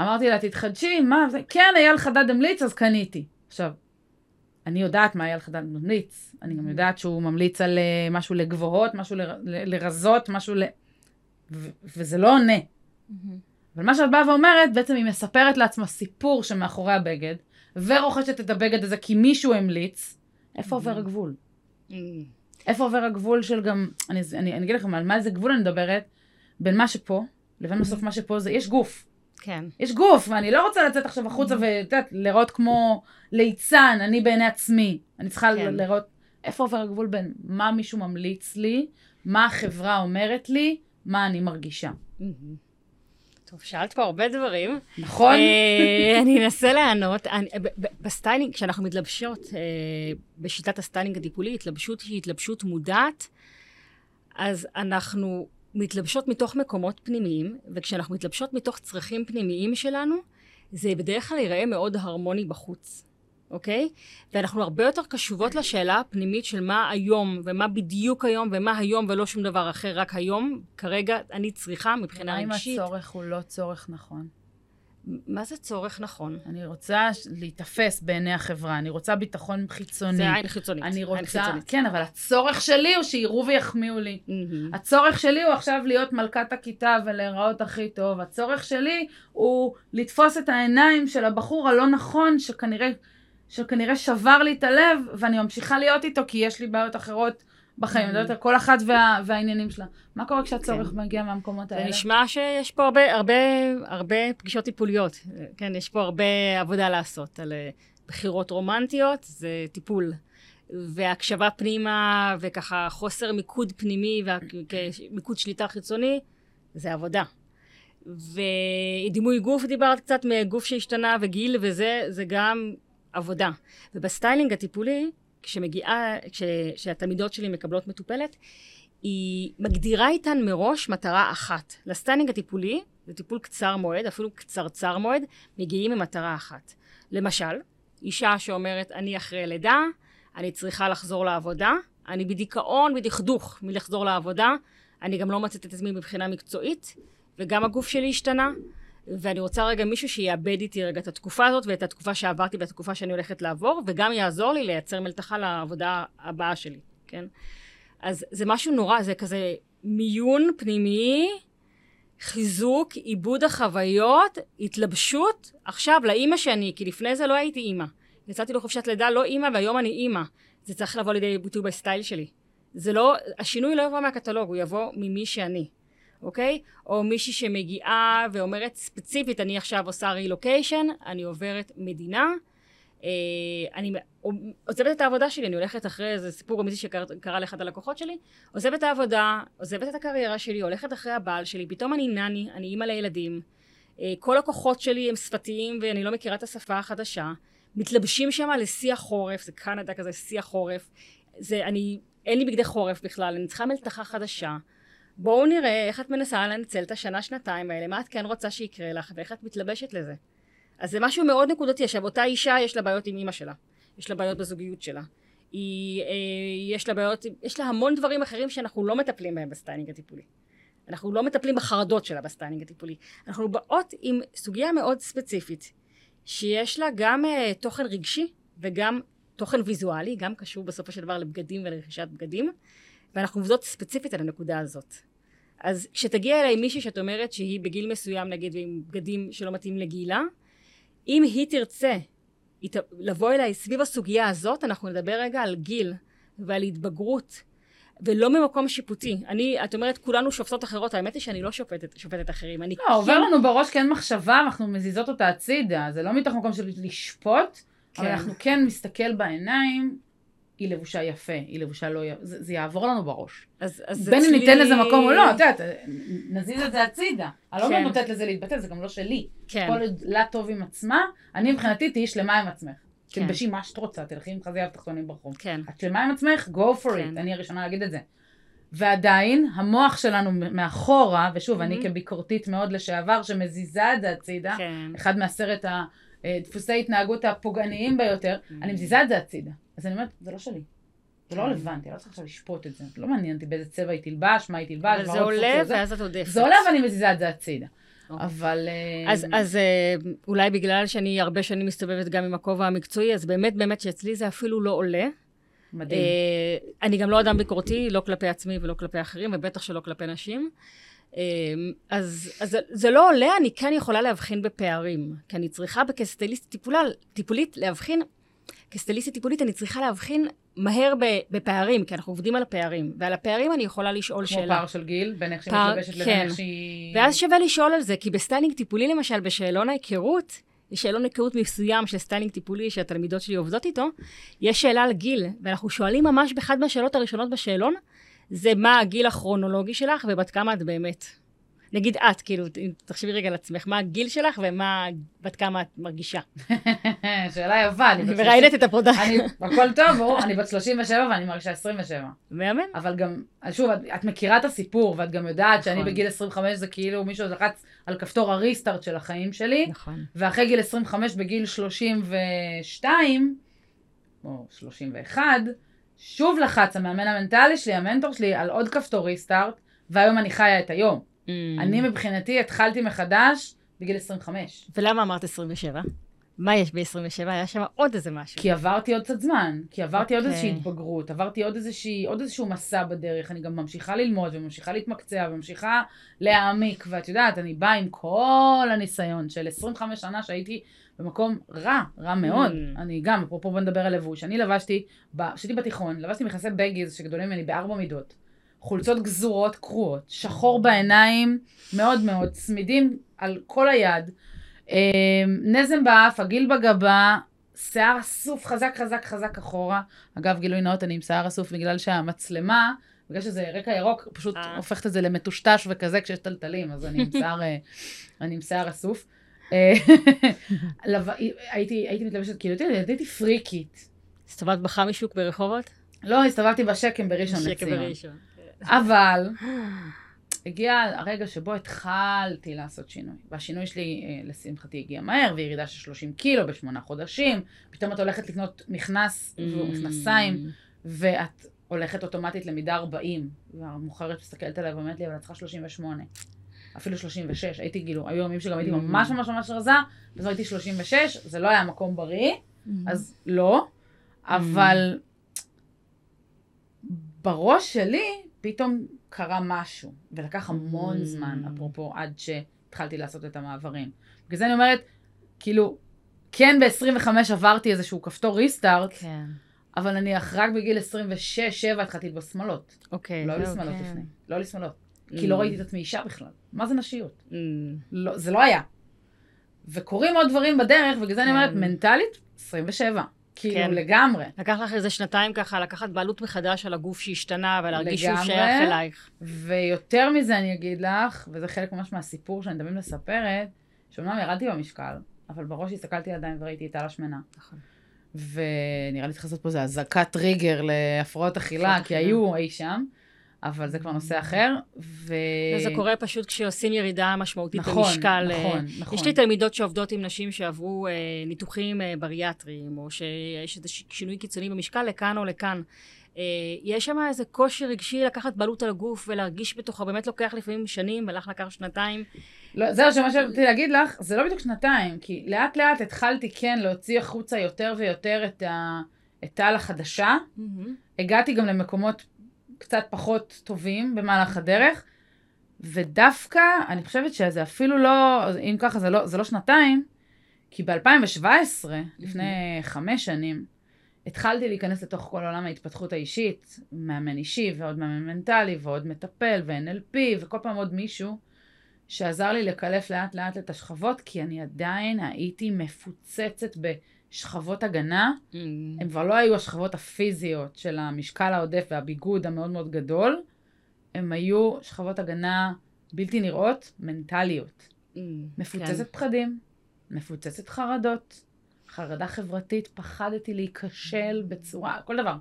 אמרתי לה, תתחדשי, מה זה? כן, אייל חדד המליץ, אז קניתי. עכשיו, אני יודעת מה אייל חדד ממליץ. אני גם יודעת שהוא ממליץ על uh, משהו לגבוהות, משהו ל, ל, לרזות, משהו ל... ו- וזה לא עונה. אבל מה שאת באה ואומרת, בעצם היא מספרת לעצמה סיפור שמאחורי הבגד, ורוכשת את הבגד הזה כי מישהו המליץ, איפה עובר הגבול? איפה עובר הגבול של גם, אני, אני, אני אגיד לכם על מה איזה גבול אני מדברת, בין מה שפה, לבין בסוף מה שפה זה, יש גוף. כן. יש גוף, ואני לא רוצה לצאת עכשיו החוצה ואת יודעת, לראות כמו ליצן, אני בעיני עצמי. אני צריכה כן. לראות איפה עובר הגבול בין מה מישהו ממליץ לי, מה החברה אומרת לי, מה אני מרגישה. טוב, שאלת פה הרבה דברים. נכון? אה, אני אנסה לענות. אני- בסטיילינג, כשאנחנו מתלבשות, אה, בשיטת הסטיילינג הטיפולי, התלבשות היא התלבשות מודעת, אז אנחנו מתלבשות מתוך מקומות פנימיים, וכשאנחנו מתלבשות מתוך צרכים פנימיים שלנו, זה בדרך כלל ייראה מאוד הרמוני בחוץ, אוקיי? ואנחנו הרבה יותר קשובות לשאלה הפנימית של מה היום, ומה בדיוק היום, ומה היום ולא שום דבר אחר, רק היום. כרגע אני צריכה מבחינה מהם רגשית. הצורך הוא לא צורך נכון? מה זה צורך נכון? אני רוצה להיתפס בעיני החברה, אני רוצה ביטחון חיצוני. זה עין חיצונית. אני רוצה, חיצונית. כן, אבל הצורך שלי הוא שיראו ויחמיאו לי. מהמם. הצורך שלי הוא עכשיו להיות מלכת הכיתה ולהיראות הכי טוב. הצורך שלי הוא לתפוס את העיניים של הבחור הלא נכון, שכנראה, שכנראה שבר לי את הלב, ואני ממשיכה להיות איתו כי יש לי בעיות אחרות בחיים. אני יודעת, כל אחת וה, והעניינים שלה. מה קורה כשהצורך כן. מגיע מהמקומות זה האלה? נשמע שיש פה הרבה, הרבה, הרבה פגישות טיפוליות. כן, יש פה הרבה עבודה לעשות על אה, בחירות רומנטיות, זה טיפול. והקשבה פנימה, וככה חוסר מיקוד פנימי ומיקוד שליטה חיצוני, זה עבודה. ודימוי גוף דיברת קצת מגוף שהשתנה וגיל וזה, זה גם עבודה. ובסטיילינג הטיפולי, כשמגיעה, כש, כשהתלמידות שלי מקבלות מטופלת, היא מגדירה איתן מראש מטרה אחת. לסטיילינג הטיפולי, זה טיפול קצר מועד, אפילו קצרצר מועד, מגיעים עם מטרה אחת. למשל, אישה שאומרת, אני אחרי לידה, אני צריכה לחזור לעבודה, אני בדיכאון, בדכדוך מלחזור לעבודה, אני גם לא מוצאת את עצמי מבחינה מקצועית, וגם הגוף שלי השתנה, ואני רוצה רגע מישהו שיאבד איתי רגע את התקופה הזאת ואת התקופה שעברתי ואת התקופה שאני הולכת לעבור, וגם יעזור לי לייצר מלתחה לעבודה הבאה שלי, כן? אז זה משהו נורא, זה כזה מיון פנימי, חיזוק, עיבוד החוויות, התלבשות, עכשיו לאימא שאני, כי לפני זה לא הייתי אימא. יצאתי לחופשת לידה לא אימא והיום אני אימא. זה צריך לבוא לידי ביטוי בסטייל שלי. זה לא, השינוי לא יבוא מהקטלוג, הוא יבוא ממי שאני, אוקיי? או מישהי שמגיעה ואומרת ספציפית, אני עכשיו עושה רילוקיישן, אני עוברת מדינה, אה, אני עוזבת את העבודה שלי, אני הולכת אחרי איזה סיפור אמיתי שקרה לאחד הלקוחות שלי, עוזבת את העבודה, עוזבת את הקריירה שלי, הולכת אחרי הבעל שלי, פתאום אני נני, אני אימא לילדים, אה, כל הכוחות שלי הם שפתיים ואני לא מכירה את השפה החדשה, מתלבשים שם לשיא החורף, זה קנדה כזה, שיא החורף, זה, אני, אין לי בגדי חורף בכלל, אני צריכה מלתחה חדשה. בואו נראה איך את מנסה לנצל את השנה-שנתיים האלה, מה את כן רוצה שיקרה לך ואיך את מתלבשת לזה. אז זה משהו מאוד נקודתי. עכשיו, אותה אישה יש לה בעיות עם אימא שלה, יש לה בעיות בזוגיות שלה. היא, אה, יש לה בעיות, יש לה המון דברים אחרים שאנחנו לא מטפלים בהם בסטיילינג הטיפולי. אנחנו לא מטפלים בחרדות שלה בסטיילינג הטיפולי. אנחנו באות עם סוגיה מאוד ספציפית, שיש לה גם אה, תוכן רגשי וגם תוכן ויזואלי, גם קשור בסופו של דבר לבגדים ולרכישת בגדים, ואנחנו עובדות ספציפית על הנקודה הזאת. אז כשתגיע אליי מישהי שאת אומרת שהיא בגיל מסוים נגיד ועם בגדים שלא מתאים לגילה, אם היא תרצה היא ת- לבוא אליי סביב הסוגיה הזאת, אנחנו נדבר רגע על גיל ועל התבגרות, ולא ממקום שיפוטי. אני, את אומרת, כולנו שופטות אחרות, האמת היא שאני לא שופטת, שופטת אחרים. אני לא, עובר לנו בראש כן מחשבה, אנחנו מזיזות אותה הצידה. זה לא מתוך מקום של לשפוט, אבל כן. אנחנו כן מסתכל בעיניים, היא לבושה יפה, היא לבושה לא יפה, זה, זה יעבור לנו בראש. אז, אז בין אם ניתן לזה מקום או לא, את יודעת, נזיז את זה הצידה. אני לא כן. באמת נותנת לזה להתבטא, זה גם לא שלי. כן, כל עוד לה טוב עם עצמה, אני מבחינתי תהיי שלמה עם עצמך. כן. תלבשי מה שאת רוצה, תלכי עם חזה תחתונים ברחוב. כן, את שלמה עם עצמך? go for כן. it. אני הראשונה להגיד את זה. ועדיין, המוח שלנו מאחורה, ושוב, אני Mhm. כביקורתית מאוד לשעבר, שמזיזה את זה הצידה, כן. אחד מעשרת הדפוסי התנהגות הפוגעניים ביותר, אני מזיזה את זה הצידה. אז אני אומרת, זה לא שלי. זה לא כן. רלוונטי, אני לא צריכה עכשיו לשפוט את זה. לא מעניין אותי באיזה צבע היא תלבש, מה היא תלבש, אבל זה עולה ואז את עודפת. זה עולה ואני מזיזה את זה הצידה. אוקיי. אבל... אה, אז, אז אה, אולי בגלל שאני הרבה שנים מסתובבת גם עם הכובע המקצועי, אז באמת באמת שאצלי זה אפילו לא עולה. מדהים. אה, אני גם לא אדם ביקורתי, לא כלפי עצמי ולא כלפי אחרים, ובטח שלא כלפי נשים. אז, אז זה- לא עולה, אני כן יכולה להבחין בפערים. כי אני צריכה כסטייליסטית טיפולה, טיפולית להבחין, כסטייליסטית טיפולית אני צריכה להבחין מהר בפערים, כי אנחנו עובדים על הפערים. ועל הפערים אני יכולה לשאול כמו שאלה. פער של גיל, בין איך שהיא מתלבשת לבין כן. איך שהיא... ואז שווה לשאול על זה, כי בסטיילינג טיפולי למשל, בשאלון ההיכרות, יש שאלון היכרות מסוים של סטיילינג טיפולי שהתלמידות שלי עובדות איתו, יש שאלה על גיל, ואנחנו שואלים ממש באחד מהשאלות הראשונות בשאלון, זה מה הגיל הכרונולוגי שלך ובת כמה את באמת. נגיד את, כאילו, תחשבי רגע על עצמך, מה הגיל שלך ומה, בת כמה את מרגישה. שאלה יפה, אני בת מראיינת את הפרודקט. אני, הכל טוב, ברור, אני בת 37 ואני מרגישה 27. מהמם. אבל גם, שוב, את, את מכירה את הסיפור, ואת גם יודעת שאני נכון. בגיל 25 זה כאילו מישהו לחץ על כפתור הריסטארט של החיים שלי, נכון. ואחרי גיל 25 בגיל 32, או 31, שוב לחץ המאמן המנטלי שלי, המנטור שלי, על עוד כפתור ריסטארט, והיום אני חיה את היום. Mm. אני מבחינתי התחלתי מחדש בגיל 25. ולמה אמרת 27? מה יש ב-27? היה שם עוד איזה משהו. כי עברתי עוד קצת זמן, כי עברתי עוד אוקיי. איזושהי התבגרות, עברתי עוד, איזושהי, עוד איזשהו מסע בדרך, אני גם ממשיכה ללמוד וממשיכה להתמקצע וממשיכה להעמיק, ואת יודעת, אני באה עם כל הניסיון של 25 שנה שהייתי במקום רע, רע מאוד. Mm. אני גם, אפרופו בוא נדבר על לבוש, אני לבשתי, כשהייתי בתיכון, לבשתי מכנסי בגיז שגדולים ממני בארבע מידות, חולצות גזורות קרועות, שחור בעיניים, מאוד מאוד, צמידים על כל היד. אה, נזם באף, עגיל בגבה, שיער אסוף חזק חזק חזק אחורה. אגב, גילוי נאות, אני עם שיער אסוף בגלל שהמצלמה, בגלל שזה רקע ירוק, פשוט אה. הופכת את זה למטושטש וכזה כשיש טלטלים, אז אני עם שיער, אה, אני עם שיער אסוף. אה, הייתי, הייתי מתלבשת, כאילו, הייתי- הייתי פריקית. הסתובבת בחמי שוק ברחובות? לא, הסתובבתי בשקם בראשון לציון. בראשון. אבל הגיע הרגע שבו התחלתי לעשות שינוי. והשינוי שלי, אה, לשמחתי, הגיע מהר, וירידה של 30 קילו בשמונה חודשים. פתאום את הולכת לקנות מכנס Mm. ומכנסיים, ואת הולכת אוטומטית למידה 40. והמוכרת מסתכלת עליי ואומרת לי, אבל את צריכה 38. אפילו 36. הייתי כאילו, היו ימים שגם הייתי Mm. ממש ממש ממש רזה, אז הייתי 36, זה לא היה מקום בריא. Mm. אז לא, אבל בראש שלי פתאום קרה משהו, ולקח המון Mm. זמן, אפרופו, עד שהתחלתי לעשות את המעברים. בגלל זה אני אומרת, כאילו, כן ב-25 עברתי איזשהו כפתור ריסטארט, כן. אבל נניח רק בגיל 26-7 התחלתי ללבוש שמאלות. אוקיי. לא היו זהו, שמאלות. לפני, לא היו שמאלות. Mm. כי לא ראיתי את עצמי אישה בכלל. מה זה נשיות? Mm. לא, זה לא היה. וקורים עוד דברים בדרך, ובגלל זה אני אומרת, כן. מנטלית, 27. כאילו, כן. לגמרי. לקח לך איזה שנתיים ככה לקחת בעלות מחדש על הגוף שהשתנה ולהרגיש שהוא. שייך אלייך. ויותר מזה אני אגיד לך, וזה חלק ממש מהסיפור שאני תמיד מספרת, שאומנם ירדתי במשקל, אבל בראש הסתכלתי עדיין וראיתי את על השמנה. נכון. ונראה לי צריך לעשות פה איזה אזעקת טריגר להפרעות אכילה, כי. היו אי שם, אבל זה כבר נושא אחר. ו... וזה קורה פשוט כשעושים ירידה משמעותית נכון, במשקל. אה, נכון, נכון. יש לי תלמידות שעובדות עם נשים שעברו אה, ניתוחים אה, בריאטריים, או שיש איזה שינוי קיצוני במשקל לכאן או לכאן. אה, יש שם איזה קושי רגשי לקחת בעלות על הגוף ולהרגיש בתוכו, באמת לוקח לפעמים שנים, ולך לקח שנתיים. לא, זהו, שמה שרציתי להגיד לך, זה לא בדיוק שנתיים, כי לאט לאט התחלתי כן להוציא החוצה יותר ויותר את, ה... את טל החדשה. הגעתי גם למקומות קצת פחות טובים במהלך הדרך, ודווקא, אני חושבת שזה אפילו לא, אם ככה זה לא, זה לא שנתיים, כי ב-2017, לפני חמש שנים, התחלתי להיכנס לתוך כל עולם ההתפתחות האישית, מאמן אישי ועוד מאמן מנטלי ועוד מטפל ו-NLP וכל פעם עוד מישהו שעזר לי לקלף לאט לאט את השכבות, כי אני עדיין הייתי מפוצצת בשכבות הגנה. Mm. הן כבר לא היו השכבות הפיזיות של המשקל העודף והביגוד המאוד מאוד גדול, הן היו שכבות הגנה בלתי נראות, מנטליות. Mm, מפוצצת כן. פחדים, מפוצצת חרדות, חרדה חברתית, פחדתי להיכשל בצורה, כל דבר.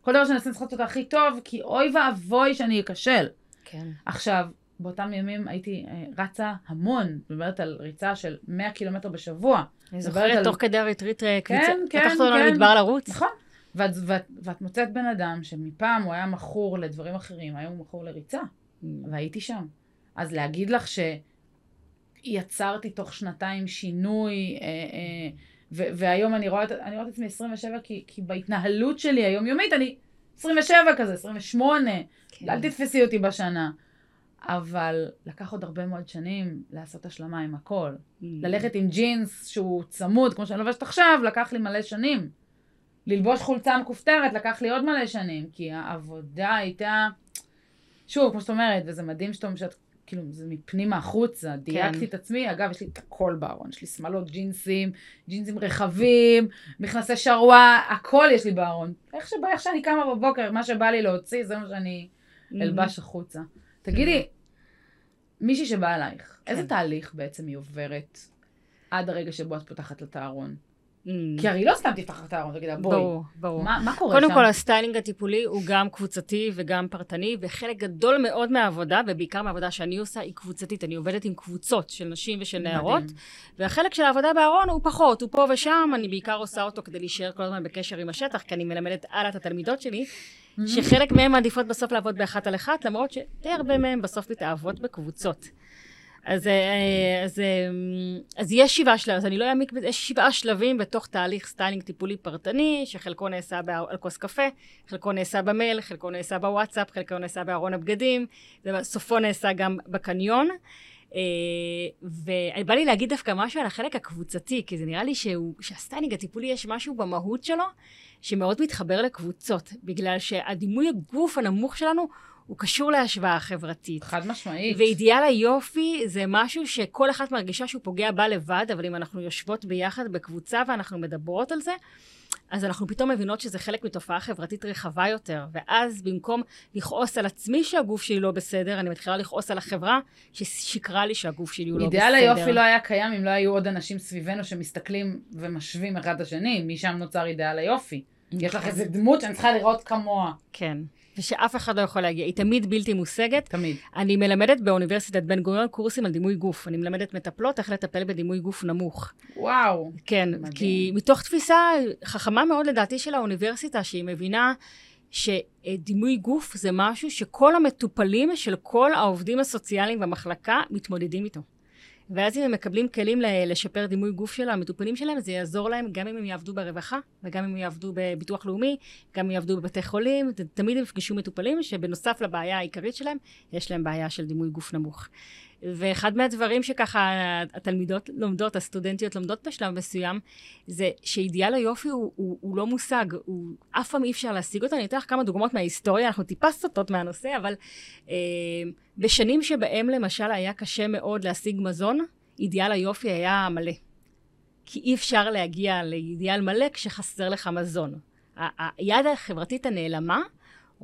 כל דבר שאני אנסה לעשות אותו הכי טוב, כי אוי ואבוי שאני אכשל. כן. עכשיו, באותם ימים הייתי אה, רצה המון, מדברת על ריצה של 100 קילומטר בשבוע. אני זוכרת על- תוך כדי הריטריט אה, קבוצה, כן, כן, לקחת אותנו כן. למדבר לרוץ. נכון. ואת, ואת, ואת מוצאת בן אדם שמפעם הוא היה מכור לדברים אחרים, היום הוא מכור לריצה, Mm. והייתי שם. אז להגיד לך שיצרתי תוך שנתיים שינוי, אה, אה, ו- והיום אני רואה, אני רואה את עצמי 27, כי, כי בהתנהלות שלי היומיומית אני 27 כזה, 28, כן. אל תתפסי אותי בשנה. אבל לקח עוד הרבה מאוד שנים לעשות השלמה עם הכל. Mm. ללכת עם ג'ינס שהוא צמוד, כמו שאני לובשת עכשיו, לקח לי מלא שנים. ללבוש חולצה מכופתרת לקח לי עוד מלא שנים, כי העבודה הייתה, שוב, כמו שאת אומרת, וזה מדהים שאת אומרת שאת, כאילו, זה מפנימה החוצה, דייקתי את עצמי, אגב, יש לי את הכל בארון, יש לי שמלות ג'ינסים, ג'ינסים רחבים, מכנסי שרוואל, הכל יש לי בארון. איך שבא, איך שאני קמה בבוקר, מה שבא לי להוציא, זה מה שאני Mm. אלבש החוצה. תגידי, מישהי שבאה אלייך, איזה כן. תהליך בעצם היא עוברת עד הרגע שבו את פותחת הארון? Mm. כי הרי לא סתם תפתח את הארון, תגידי, בואי. ברור, ברור. מה מה קורה שם? קודם כל, הסטיילינג הטיפולי הוא גם קבוצתי וגם פרטני, וחלק גדול מאוד מהעבודה, ובעיקר מהעבודה שאני עושה, היא קבוצתית. אני עובדת עם קבוצות של נשים ושל נערות, מדהים. והחלק של העבודה בארון הוא פחות, הוא פה ושם, אני בעיקר עושה אותו כדי להישאר כל הזמן בקשר עם השטח, כי אני מלמדת הלאה את התלמידות שלי, שחלק מהן מעדיפות בסוף לעבוד באחת על אחת, למרות שדי הרבה מהן בסוף מתאהבות בקבוצות. אז, אה, אז, אה, אז יש שבעה שלבים, אז אני לא אעמיק בזה, יש שבעה שלבים בתוך תהליך סטיילינג טיפולי פרטני, שחלקו נעשה על כוס קפה, חלקו נעשה במייל, חלקו נעשה בוואטסאפ, חלקו נעשה בארון הבגדים, וסופו נעשה גם בקניון. אה, ובא לי להגיד דווקא משהו על החלק הקבוצתי, כי זה נראה לי שהוא, שהסטיילינג הטיפולי יש משהו במהות שלו, שמאוד מתחבר לקבוצות, בגלל שהדימוי הגוף הנמוך שלנו הוא קשור להשוואה חברתית. חד משמעית. ואידיאל היופי זה משהו שכל אחת מרגישה שהוא פוגע בה לבד, אבל אם אנחנו יושבות ביחד בקבוצה ואנחנו מדברות על זה, אז אנחנו פתאום מבינות שזה חלק מתופעה חברתית רחבה יותר. ואז במקום לכעוס על עצמי שהגוף שלי לא בסדר, אני מתחילה לכעוס על החברה ששיקרה לי שהגוף שלי הוא לא בסדר. אידיאל היופי לא היה קיים אם לא היו עוד אנשים סביבנו שמסתכלים ומשווים אחד את השני, משם נוצר אידיאל היופי. יש לך איזה דמות שאני צריכה לראות כמוה. כן. ושאף אחד לא יכול להגיע, היא תמיד בלתי מושגת. תמיד. אני מלמדת באוניברסיטת בן גוריון קורסים על דימוי גוף. אני מלמדת מטפלות איך לטפל בדימוי גוף נמוך. וואו. כן, מדהים. כי מתוך תפיסה חכמה מאוד לדעתי של האוניברסיטה, שהיא מבינה שדימוי גוף זה משהו שכל המטופלים של כל העובדים הסוציאליים במחלקה מתמודדים איתו. ואז אם הם מקבלים כלים לשפר דימוי גוף של המטופלים שלהם, זה יעזור להם גם אם הם יעבדו ברווחה, וגם אם הם יעבדו בביטוח לאומי, גם אם יעבדו בבתי חולים, תמיד הם יפגשו מטופלים שבנוסף לבעיה העיקרית שלהם, יש להם בעיה של דימוי גוף נמוך. ואחד מהדברים שככה התלמידות לומדות, הסטודנטיות לומדות בשלב מסוים, זה שאידיאל היופי הוא, הוא, הוא לא מושג, הוא אף פעם אי אפשר להשיג אותו. אני אתן לך כמה דוגמאות מההיסטוריה, אנחנו טיפה סוטות מהנושא, אבל אה, בשנים שבהם למשל היה קשה מאוד להשיג מזון, אידיאל היופי היה מלא. כי אי אפשר להגיע לאידיאל מלא כשחסר לך מזון. היד החברתית הנעלמה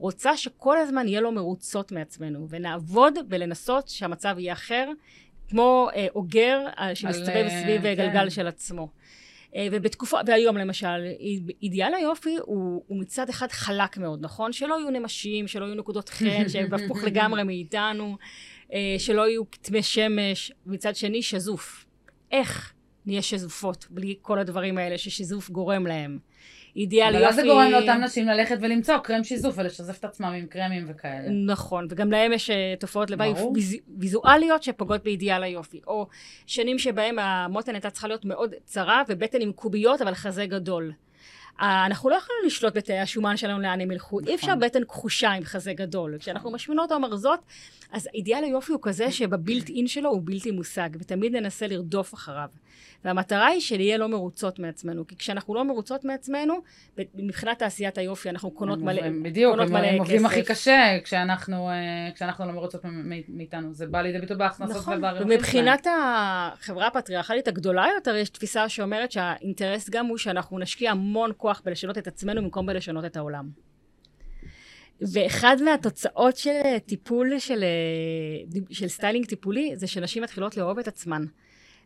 רוצה שכל הזמן יהיה לו מרוצות מעצמנו, ונעבוד ולנסות שהמצב יהיה אחר, כמו אה, אוגר אה, שמסתובב אה, סביב אה, גלגל כן. של עצמו. אה, ובתקופה, והיום למשל, איד- אידיאל היופי הוא, הוא מצד אחד חלק מאוד, נכון? שלא יהיו נמשים, שלא יהיו נקודות חן, שהם הפוך לגמרי מאיתנו, אה, שלא יהיו כתמי שמש, מצד שני שזוף. איך נהיה שזופות בלי כל הדברים האלה ששיזוף גורם להם? אידיאל אבל יופי... אז זה גורם לאותן נשים ללכת ולמצוא קרם שיזוף ולשזף את עצמם עם קרמים וכאלה. נכון, וגם להם יש אה, תופעות לוואי. ויז, ויזואליות שפוגעות באידיאל היופי. או שנים שבהם המותן הייתה צריכה להיות מאוד צרה ובטן עם קוביות, אבל חזה גדול. אנחנו לא יכולים לשלוט בתאי השומן שלנו לאן הם ילכו. אי אפשר נכון. בטן כחושה עם חזה גדול. כשאנחנו משמינות או מרזות, אז אידיאל היופי הוא כזה שבבילט אין שלו הוא בלתי מושג, ותמיד ננסה לרדוף אחריו. והמטרה היא שנהיה לא מרוצות מעצמנו, כי כשאנחנו לא מרוצות מעצמנו, מבחינת תעשיית היופי אנחנו קונות מלא, עוברים- בדיוק, הם עובדים כסף. הכי קשה כשאנחנו אה, כשאנחנו לא מרוצות מאיתנו. זה בא לידי ביטוי בהכנסות נכון, וברווחים שלהם. ומבחינת החברה הפטריארכלית הגדולה יותר, יש תפיסה שאומרת שהאינטרס גם הוא שאנחנו נשקיע המון כוח בלשנות את עצמנו במקום בלשנות את העולם. ואחד מהתוצאות של טיפול, של, של סטיילינג טיפולי, זה שנשים מתחילות לאהוב את עצמן,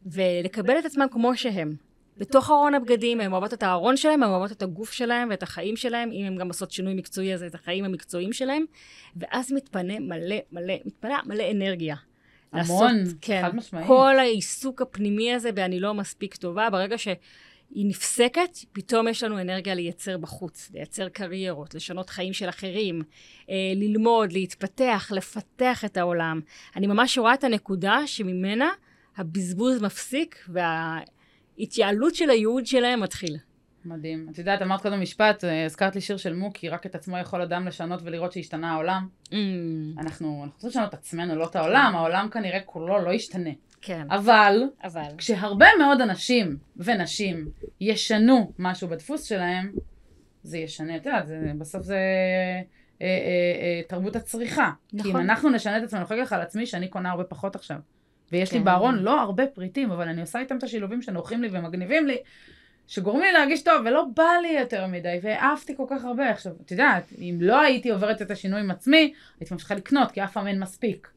ולקבל את עצמן כמו שהם. בתוך ארון הבגדים, הן אוהבות את הארון שלהם, הן אוהבות את הגוף שלהם ואת החיים שלהם, אם הן גם עושות שינוי מקצועי, אז את החיים המקצועיים שלהם, ואז מתפנה מלא מלא, מתפנה מלא אנרגיה. המון, לעשות, כן, חד משמעית. כל העיסוק הפנימי הזה ב"אני לא מספיק טובה", ברגע שהיא נפסקת, פתאום יש לנו אנרגיה לייצר בחוץ, לייצר קריירות, לשנות חיים של אחרים, אה, ללמוד, להתפתח, לפתח את העולם. אני ממש רואה את הנקודה שממנה הבזבוז מפסיק וההתייעלות של הייעוד שלהם מתחיל. מדהים. את יודעת, אמרת קודם משפט, אה, הזכרת לי שיר של מוקי, רק את עצמו יכול אדם לשנות ולראות שהשתנה העולם. Mm, אנחנו אנחנו צריכים לשנות את עצמנו, לא את העולם, העולם כנראה כולו לא ישתנה. כן, אבל אבל... כשהרבה מאוד אנשים ונשים ישנו משהו בדפוס שלהם, זה ישנה, את יודעת, זה- בסוף זה אה, אה, אה, תרבות הצריכה. כי אם נכון. אנחנו נשנה את עצמנו, אני יכולה להגיד לך על עצמי שאני קונה הרבה פחות עכשיו. ויש לי כן. בארון לא הרבה פריטים, אבל אני עושה איתם את השילובים שנוחים לי ומגניבים לי, שגורמים לי להרגיש טוב, ולא בא לי יותר מדי, והעפתי כל כך הרבה. עכשיו, את יודעת, אם לא הייתי עוברת את השינוי עם עצמי, הייתי ממשיכה לקנות, כי אף פעם אין מספיק.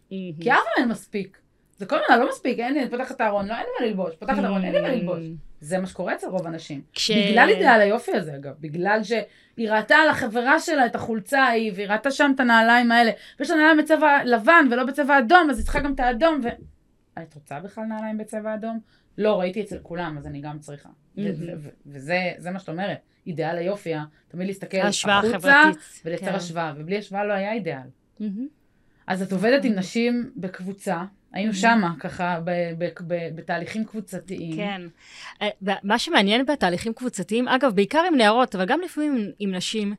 כי אף פעם אין מספיק. זה כל הזמן לא מספיק, אין לי, אני פותחת את הארון, לא, אין לי מה ללבוש, פותחת את הארון, אין לי מה ללבוש. זה מה שקורה אצל רוב הנשים. כש... בגלל אידאל היופי הזה, אגב, בגלל שהיא ראתה על החברה שלה את החולצה ההיא, והיא ראתה שם את הנעליים האלה, ויש לה נעליים בצבע לבן ולא בצבע אדום, אז היא צריכה גם את האדום, ו... את רוצה בכלל נעליים בצבע אדום? לא, ראיתי אצל כולם, אז אני גם צריכה. וזה זה מה שאת אומרת, אידאל היופי? תמיד להסתכל החוצה. ולייצר כן. השוואה, ובלי השוואה לא היה אידאל. מהמם. אז את עובדת עם נשים בקבוצה, היינו שמה, ככה, בתהליכים קבוצתיים. כן. אה, מה שמעניין בתהליכים קבוצתיים, אגב, בעיקר עם נערות, אבל גם לפעמים עם נשים,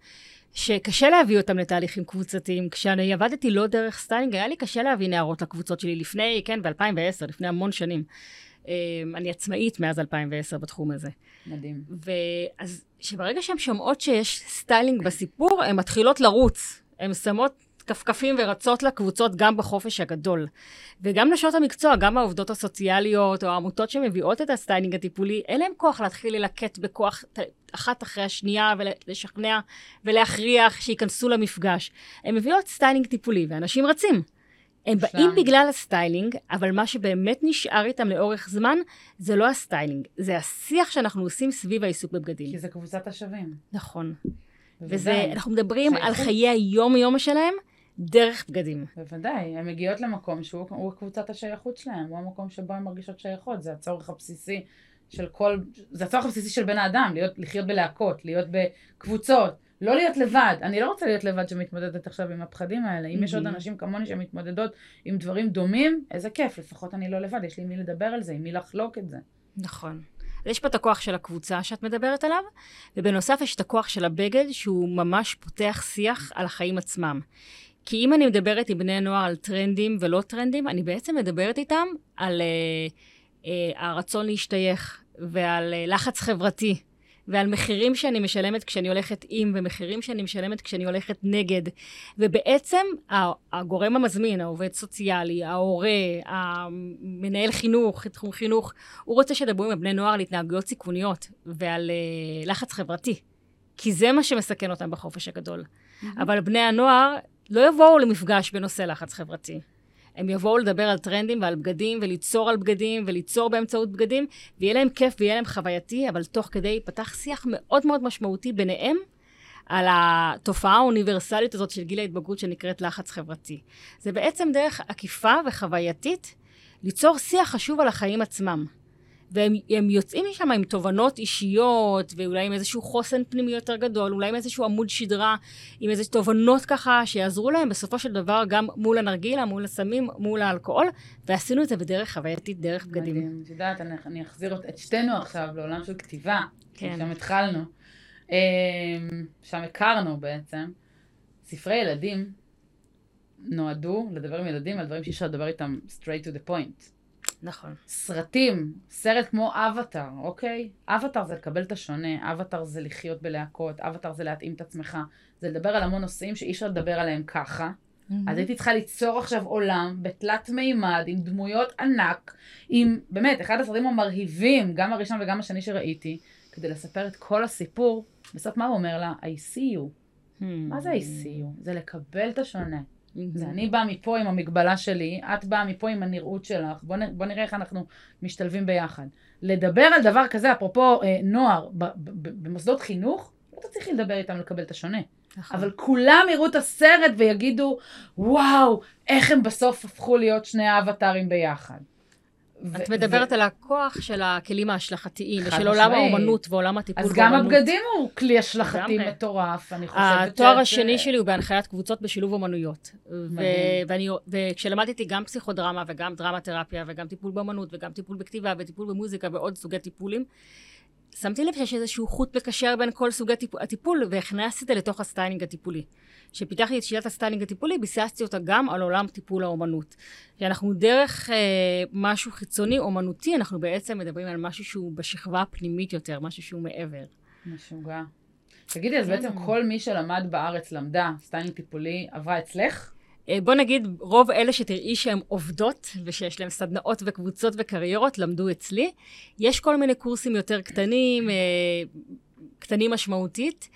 שקשה להביא אותם לתהליכים קבוצתיים. כשאני עבדתי לא דרך סטיילינג, היה לי קשה להביא נערות לקבוצות שלי לפני, כן, ב-2010, לפני המון שנים. אה, אני עצמאית מאז 2010 בתחום הזה. מדהים. ואז שברגע שהן שומעות שיש סטיילינג בסיפור, הן מתחילות לרוץ. הן שמות כפכפים ורצות לקבוצות גם בחופש הגדול. וגם נשות המקצוע, גם העובדות הסוציאליות או העמותות שמביאות את הסטיילינג הטיפולי, אין להן כוח להתחיל ללקט בכוח אחת אחרי השנייה ולשכנע ולהכריח שייכנסו למפגש. הן מביאות סטיילינג טיפולי ואנשים רצים. הם מושלם. באים בגלל הסטיילינג, אבל מה שבאמת נשאר איתם לאורך זמן, זה לא הסטיילינג, זה השיח שאנחנו עושים סביב העיסוק בבגדים. כי זה קבוצת השווים. נכון. וזה, אנחנו מדברים על שייכות. חיי היום-יום שלהם דרך בגדים. בוודאי, הן מגיעות למקום שהוא הוא קבוצת השייכות שלהם, הוא המקום שבו הן מרגישות שייכות, זה הצורך הבסיסי של כל, זה הצורך הבסיסי של בן האדם, להיות, לחיות בלהקות, להיות בקבוצות, לא להיות לבד. אני לא רוצה להיות לבד שמתמודדת עכשיו עם הפחדים האלה. אם יש עוד. אנשים כמוני שמתמודדות עם דברים דומים, איזה כיף, לפחות אני לא לבד, יש לי עם מי לדבר על זה, עם מי לחלוק את זה. נכון. אז יש פה את הכוח של הקבוצה שאת מדברת עליו, ובנוסף יש את הכוח של הבגד, שהוא ממש פותח שיח על החיים עצמם. כי אם אני מדברת עם בני נוער על טרנדים ולא טרנדים, אני בעצם מדברת איתם על אה, אה, הרצון להשתייך, ועל אה, לחץ חברתי, ועל מחירים שאני משלמת כשאני הולכת עם, ומחירים שאני משלמת כשאני הולכת נגד. ובעצם הגורם המזמין, העובד סוציאלי, ההורה, המנהל חינוך, תחום חינוך, הוא רוצה שידברו עם הבני נוער על התנהגויות סיכוניות ועל uh, לחץ חברתי. כי זה מה שמסכן אותם בחופש הגדול. אבל בני הנוער לא יבואו למפגש בנושא לחץ חברתי. הם יבואו לדבר על טרנדים ועל בגדים, וליצור על בגדים, וליצור באמצעות בגדים, ויהיה להם כיף ויהיה להם חווייתי, אבל תוך כדי ייפתח שיח מאוד מאוד משמעותי ביניהם על התופעה האוניברסלית הזאת של גיל ההתבגרות שנקראת לחץ חברתי. זה בעצם דרך עקיפה וחווייתית ליצור שיח חשוב על החיים עצמם. והם הם יוצאים משם עם תובנות אישיות, ואולי עם איזשהו חוסן פנימי יותר גדול, אולי עם איזשהו עמוד שדרה, עם איזה תובנות ככה, שיעזרו להם בסופו של דבר גם מול הנרגילה, מול הסמים, מול האלכוהול, ועשינו את זה בדרך חווייתית, דרך בגדים. את יודעת, אני, אני אחזיר את שתינו עכשיו לעולם של כתיבה, כן. שם התחלנו. שם הכרנו בעצם. ספרי ילדים נועדו לדבר עם ילדים על דברים שאי אפשר לדבר איתם straight to the point. נכון. סרטים, סרט כמו אבטאר, אוקיי? אבטאר זה לקבל את השונה, אבטאר זה לחיות בלהקות, אבטאר זה להתאים את עצמך, זה לדבר על המון נושאים שאי אפשר לדבר עליהם ככה. Mm-hmm. אז הייתי צריכה ליצור עכשיו עולם בתלת מימד, עם דמויות ענק, עם, באמת, אחד הסרטים המרהיבים, גם הראשון וגם השני שראיתי, כדי לספר את כל הסיפור. בסוף מה הוא אומר לה? I see you. Mm-hmm. מה זה I see you? זה לקבל את השונה. זה אני באה מפה עם המגבלה שלי, את באה מפה עם הנראות שלך, בוא, נ, בוא נראה איך אנחנו משתלבים ביחד. לדבר על דבר כזה, אפרופו אה, נוער, ב, ב, ב, במוסדות חינוך, לא תצליחי לדבר איתם לקבל את השונה. נכון. אבל כולם יראו את הסרט ויגידו, וואו, איך הם בסוף הפכו להיות שני האבטרים ביחד. את מדברת על הכוח של הכלים ההשלכתיים, ושל עולם האומנות ועולם הטיפול באומנות. אז גם הבגדים הוא כלי השלכתי מטורף, אני חושבת. התואר השני שלי הוא בהנחיית קבוצות בשילוב אומנויות. וכשלמדתי גם פסיכודרמה וגם דרמה תרפיה וגם טיפול באומנות וגם טיפול בכתיבה וטיפול במוזיקה ועוד סוגי טיפולים, שמתי לב שיש איזשהו חוט מקשר בין כל סוגי הטיפול, והכנסתי את זה לתוך הסטיילינג הטיפולי. כשפיתחתי את שיטת הסטיילינג הטיפולי, ביססתי אותה גם על עולם טיפול האומנות. שאנחנו דרך אה, משהו חיצוני, אומנותי, אנחנו בעצם מדברים על משהו שהוא בשכבה הפנימית יותר, משהו שהוא מעבר. משוגע. תגידי, אז כן. בעצם כל מי שלמד בארץ, למדה סטיילינג טיפולי, עברה אצלך? אה, בוא נגיד, רוב אלה שתראי שהן עובדות ושיש להן סדנאות וקבוצות וקריירות, למדו אצלי. יש כל מיני קורסים יותר קטנים, אה, קטנים משמעותית,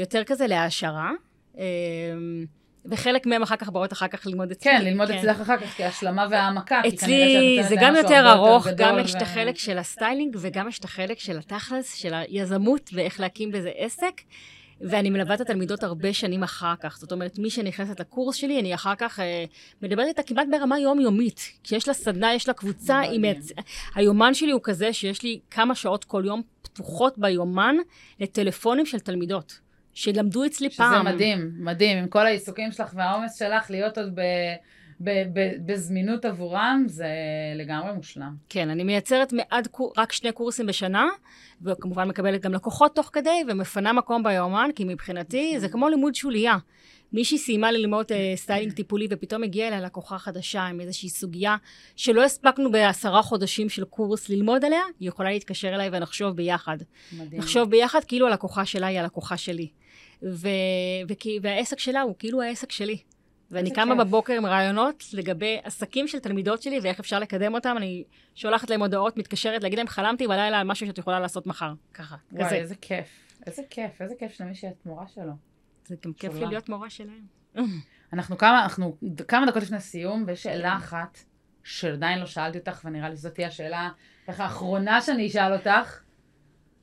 יותר כזה להעשרה. אמ, וחלק מהם אחר כך באות אחר כך ללמוד אצלי. כן, ללמוד כן. אצלך אחר כך כהשלמה והעמקה. אצלי זה גם יותר ארוך, גם יש ו... את החלק של הסטיילינג וגם יש את החלק של התכלס, של היזמות ואיך להקים בזה עסק. ואני מלווה את התלמידות הרבה שנים אחר כך. זאת אומרת, מי שנכנסת לקורס שלי, אני אחר כך אה, מדברת איתה כמעט ברמה יומיומית. כשיש לה סדנה, יש לה קבוצה, היא מצ... היומן שלי הוא כזה שיש לי כמה שעות כל יום פתוחות ביומן לטלפונים של תלמידות. שלמדו אצלי שזה פעם. שזה מדהים, מדהים. עם כל העיסוקים שלך והעומס שלך, להיות עוד ב... ב- ב- בזמינות עבורם, זה לגמרי מושלם. כן, אני מייצרת מעד, רק שני קורסים בשנה, וכמובן מקבלת גם לקוחות תוך כדי, ומפנה מקום ביומן, כי מבחינתי זה כמו לימוד שוליה. מישהי סיימה ללמוד אה, סטיילינג טיפולי ופתאום הגיעה אליה לקוחה חדשה עם איזושהי סוגיה שלא הספקנו בעשרה חודשים של קורס ללמוד עליה, היא יכולה להתקשר אליי ונחשוב ביחד. מדהים. נחשוב ביחד כאילו הלקוחה שלה היא הלקוחה שלי. ו- וכי, והעסק שלה הוא כאילו העסק שלי. ואני קמה כיף. בבוקר עם רעיונות לגבי עסקים של תלמידות שלי ואיך אפשר לקדם אותם. אני שולחת להם הודעות, מתקשרת להגיד להם, חלמתי בלילה על משהו שאת יכולה לעשות מחר. ככה, וואי, כזה. איזה כיף. איזה כיף, איזה כיף שלמי שאת מורה שלו. זה גם כיף לי להיות מורה שלהם. אנחנו כמה, אנחנו כמה דקות לפני סיום, ויש שאלה אחת שעדיין לא שאלתי אותך, ונראה לי שזאת תהיה השאלה, איך האחרונה שאני אשאל אותך.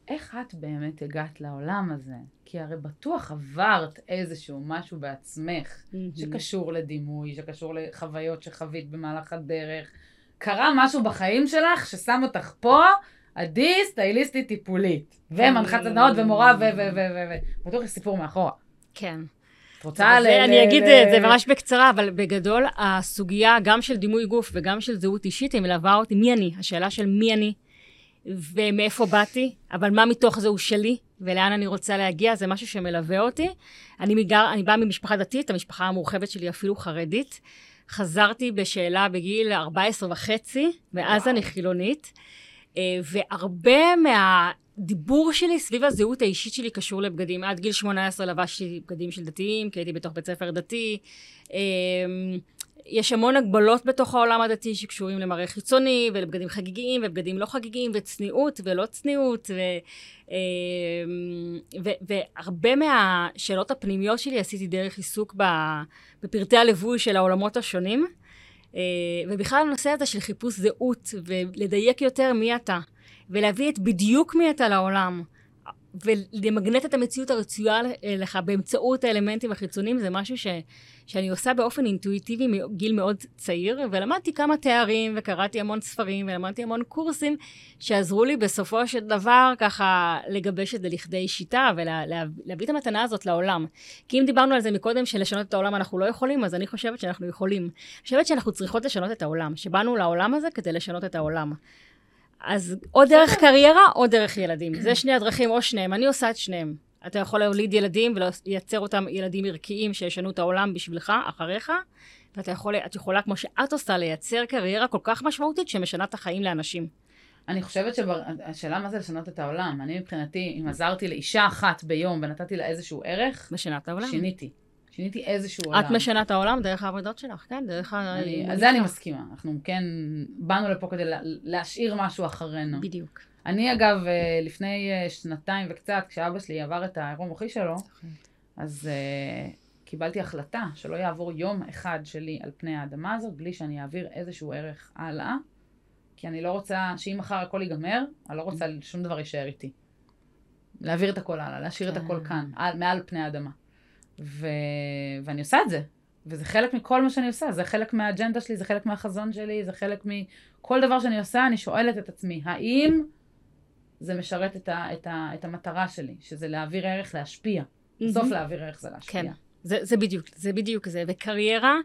איך את באמת הגעת לעולם הזה? כי הרי בטוח עברת איזשהו משהו בעצמך, mm-hmm. שקשור לדימוי, שקשור לחוויות שחווית במהלך הדרך. קרה משהו בחיים שלך ששם אותך פה, עדי סטייליסטית טיפולית. ומנחת סדנאות ומורה ו... ו... ו... ו... ו... בטוח יש סיפור מאחורה. כן. את רוצה ל... אני אגיד את זה ממש בקצרה, אבל בגדול, הסוגיה גם של דימוי גוף וגם של זהות אישית, היא מלווה אותי, מי אני? השאלה של מי אני, ומאיפה באתי, אבל מה מתוך זה הוא שלי, ולאן אני רוצה להגיע, זה משהו שמלווה אותי. אני, מגר, אני באה ממשפחה דתית, המשפחה המורחבת שלי אפילו חרדית. חזרתי בשאלה בגיל 14 וחצי, מאז וואו. אני חילונית, אה, והרבה מהדיבור שלי סביב הזהות האישית שלי קשור לבגדים. עד גיל 18 לבשתי בגדים של דתיים, כי הייתי בתוך בית ספר דתי. יש המון הגבלות בתוך העולם הדתי שקשורים למראה חיצוני ולבגדים חגיגיים ובגדים לא חגיגיים וצניעות ולא צניעות ו, אמ, ו, והרבה מהשאלות הפנימיות שלי עשיתי דרך עיסוק בפרטי הלבוי של העולמות השונים אה, ובכלל הנושא הזה של חיפוש זהות ולדייק יותר מי אתה ולהביא את בדיוק מי אתה לעולם ולמגנט את המציאות הרצויה לך באמצעות האלמנטים החיצוניים זה משהו ש, שאני עושה באופן אינטואיטיבי מגיל מאוד צעיר, ולמדתי כמה תארים וקראתי המון ספרים ולמדתי המון קורסים שעזרו לי בסופו של דבר ככה לגבש את זה לכדי שיטה ולהביא את המתנה הזאת לעולם. כי אם דיברנו על זה מקודם שלשנות את העולם אנחנו לא יכולים, אז אני חושבת שאנחנו יכולים. אני חושבת שאנחנו צריכות לשנות את העולם, שבאנו לעולם הזה כדי לשנות את העולם. אז או דרך קריירה או דרך ילדים. זה שני הדרכים, או שניהם. אני עושה את שניהם. אתה יכול להוליד ילדים ולייצר אותם ילדים ערכיים שישנו את העולם בשבילך, אחריך, ואת יכול, יכולה, כמו שאת עושה, לייצר קריירה כל כך משמעותית שמשנה את החיים לאנשים. אני חושבת שהשאלה מה זה לשנות את העולם. אני מבחינתי, אם עזרתי לאישה אחת ביום ונתתי לה איזשהו ערך, משנה את העולם. שיניתי. שיניתי איזשהו עולם. את משנה את העולם דרך העבודות שלך, כן? דרך ה... על זה אני מסכימה. אנחנו כן באנו לפה כדי להשאיר משהו אחרינו. בדיוק. אני אגב, אה, לפני אה, שנתיים וקצת, כשאבא שלי עבר את האירוע מוחי שלו. אז uh, קיבלתי החלטה שלא יעבור יום אחד שלי על פני האדמה הזאת בלי שאני אעביר איזשהו ערך הלאה, כי אני לא רוצה, שאם מחר הכל ייגמר, אני לא רוצה שום דבר יישאר איתי. להעביר את הכל הלאה, להשאיר את הכל כאן, על, מעל פני האדמה. ו... ואני עושה את זה. וזה חלק מכל מה שאני עושה, זה חלק מהאג'נדה שלי, זה חלק מהחזון שלי, זה חלק מכל דבר שאני עושה, אני שואלת את עצמי, האם זה משרת את, ה, את, ה, את המטרה שלי, שזה להעביר ערך, להשפיע. בסוף mm-hmm. להעביר ערך זה להשפיע. כן, זה, זה בדיוק, זה בדיוק זה. וקריירה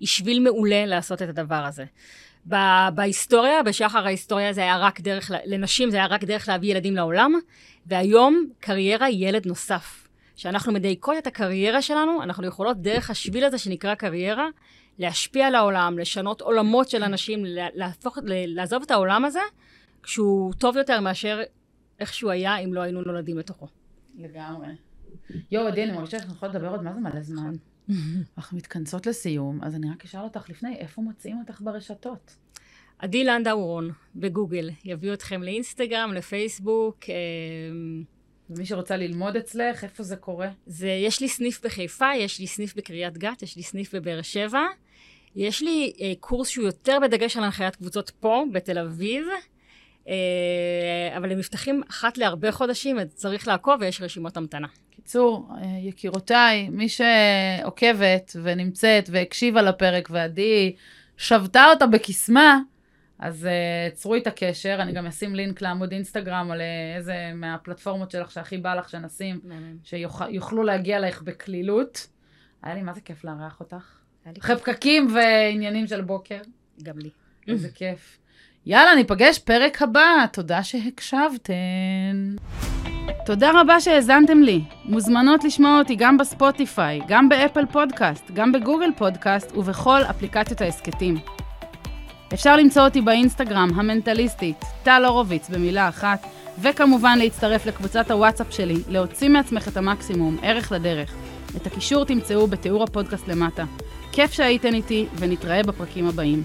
היא שביל מעולה לעשות את הדבר הזה. בהיסטוריה, בשחר ההיסטוריה זה היה רק דרך, לנשים זה היה רק דרך להביא ילדים לעולם, והיום קריירה היא ילד נוסף. כשאנחנו מדייקות את הקריירה שלנו, אנחנו יכולות דרך השביל הזה שנקרא קריירה, להשפיע על העולם, לשנות עולמות של אנשים, להפוך, לעזוב את העולם הזה, כשהוא טוב יותר מאשר איך שהוא היה אם לא היינו נולדים לתוכו. לגמרי. יואו, עדי, אני מרגישה שאנחנו יכולות לדבר עוד מה זה מלא זמן. אנחנו מתכנסות לסיום, אז אני רק אשאל אותך לפני, איפה מוצאים אותך ברשתות? עדי לנדאו רון בגוגל, יביאו אתכם לאינסטגרם, לפייסבוק. אמ, ומי שרוצה ללמוד אצלך, איפה זה קורה? זה, יש לי סניף בחיפה, יש לי סניף בקריית גת, יש לי סניף בבאר שבע. יש לי אה, קורס שהוא יותר בדגש על הנחיית קבוצות פה, בתל אביב. אה, אבל הם נפתחים אחת להרבה חודשים, אז צריך לעקוב ויש רשימות המתנה. קיצור, אה, יקירותיי, מי שעוקבת ונמצאת והקשיבה לפרק ועדי שבתה אותה בקסמה, אז uh, צרו איתה קשר, אני גם אשים לינק לעמוד אינסטגרם או לאיזה מהפלטפורמות שלך שהכי בא לך שנשים, שיוכלו להגיע אלייך בקלילות. היה לי מה זה כיף לארח אותך. אחרי פקקים ועניינים של בוקר. גם לי. איזה כיף. יאללה, ניפגש פרק הבא. תודה שהקשבתן. תודה רבה שהאזנתם לי. מוזמנות לשמוע אותי גם בספוטיפיי, גם באפל פודקאסט, גם בגוגל פודקאסט ובכל אפליקציות ההסכתים. אפשר למצוא אותי באינסטגרם, המנטליסטית, טל הורוביץ במילה אחת, וכמובן להצטרף לקבוצת הוואטסאפ שלי, להוציא מעצמך את המקסימום, ערך לדרך. את הקישור תמצאו בתיאור הפודקאסט למטה. כיף שהייתן איתי, ונתראה בפרקים הבאים.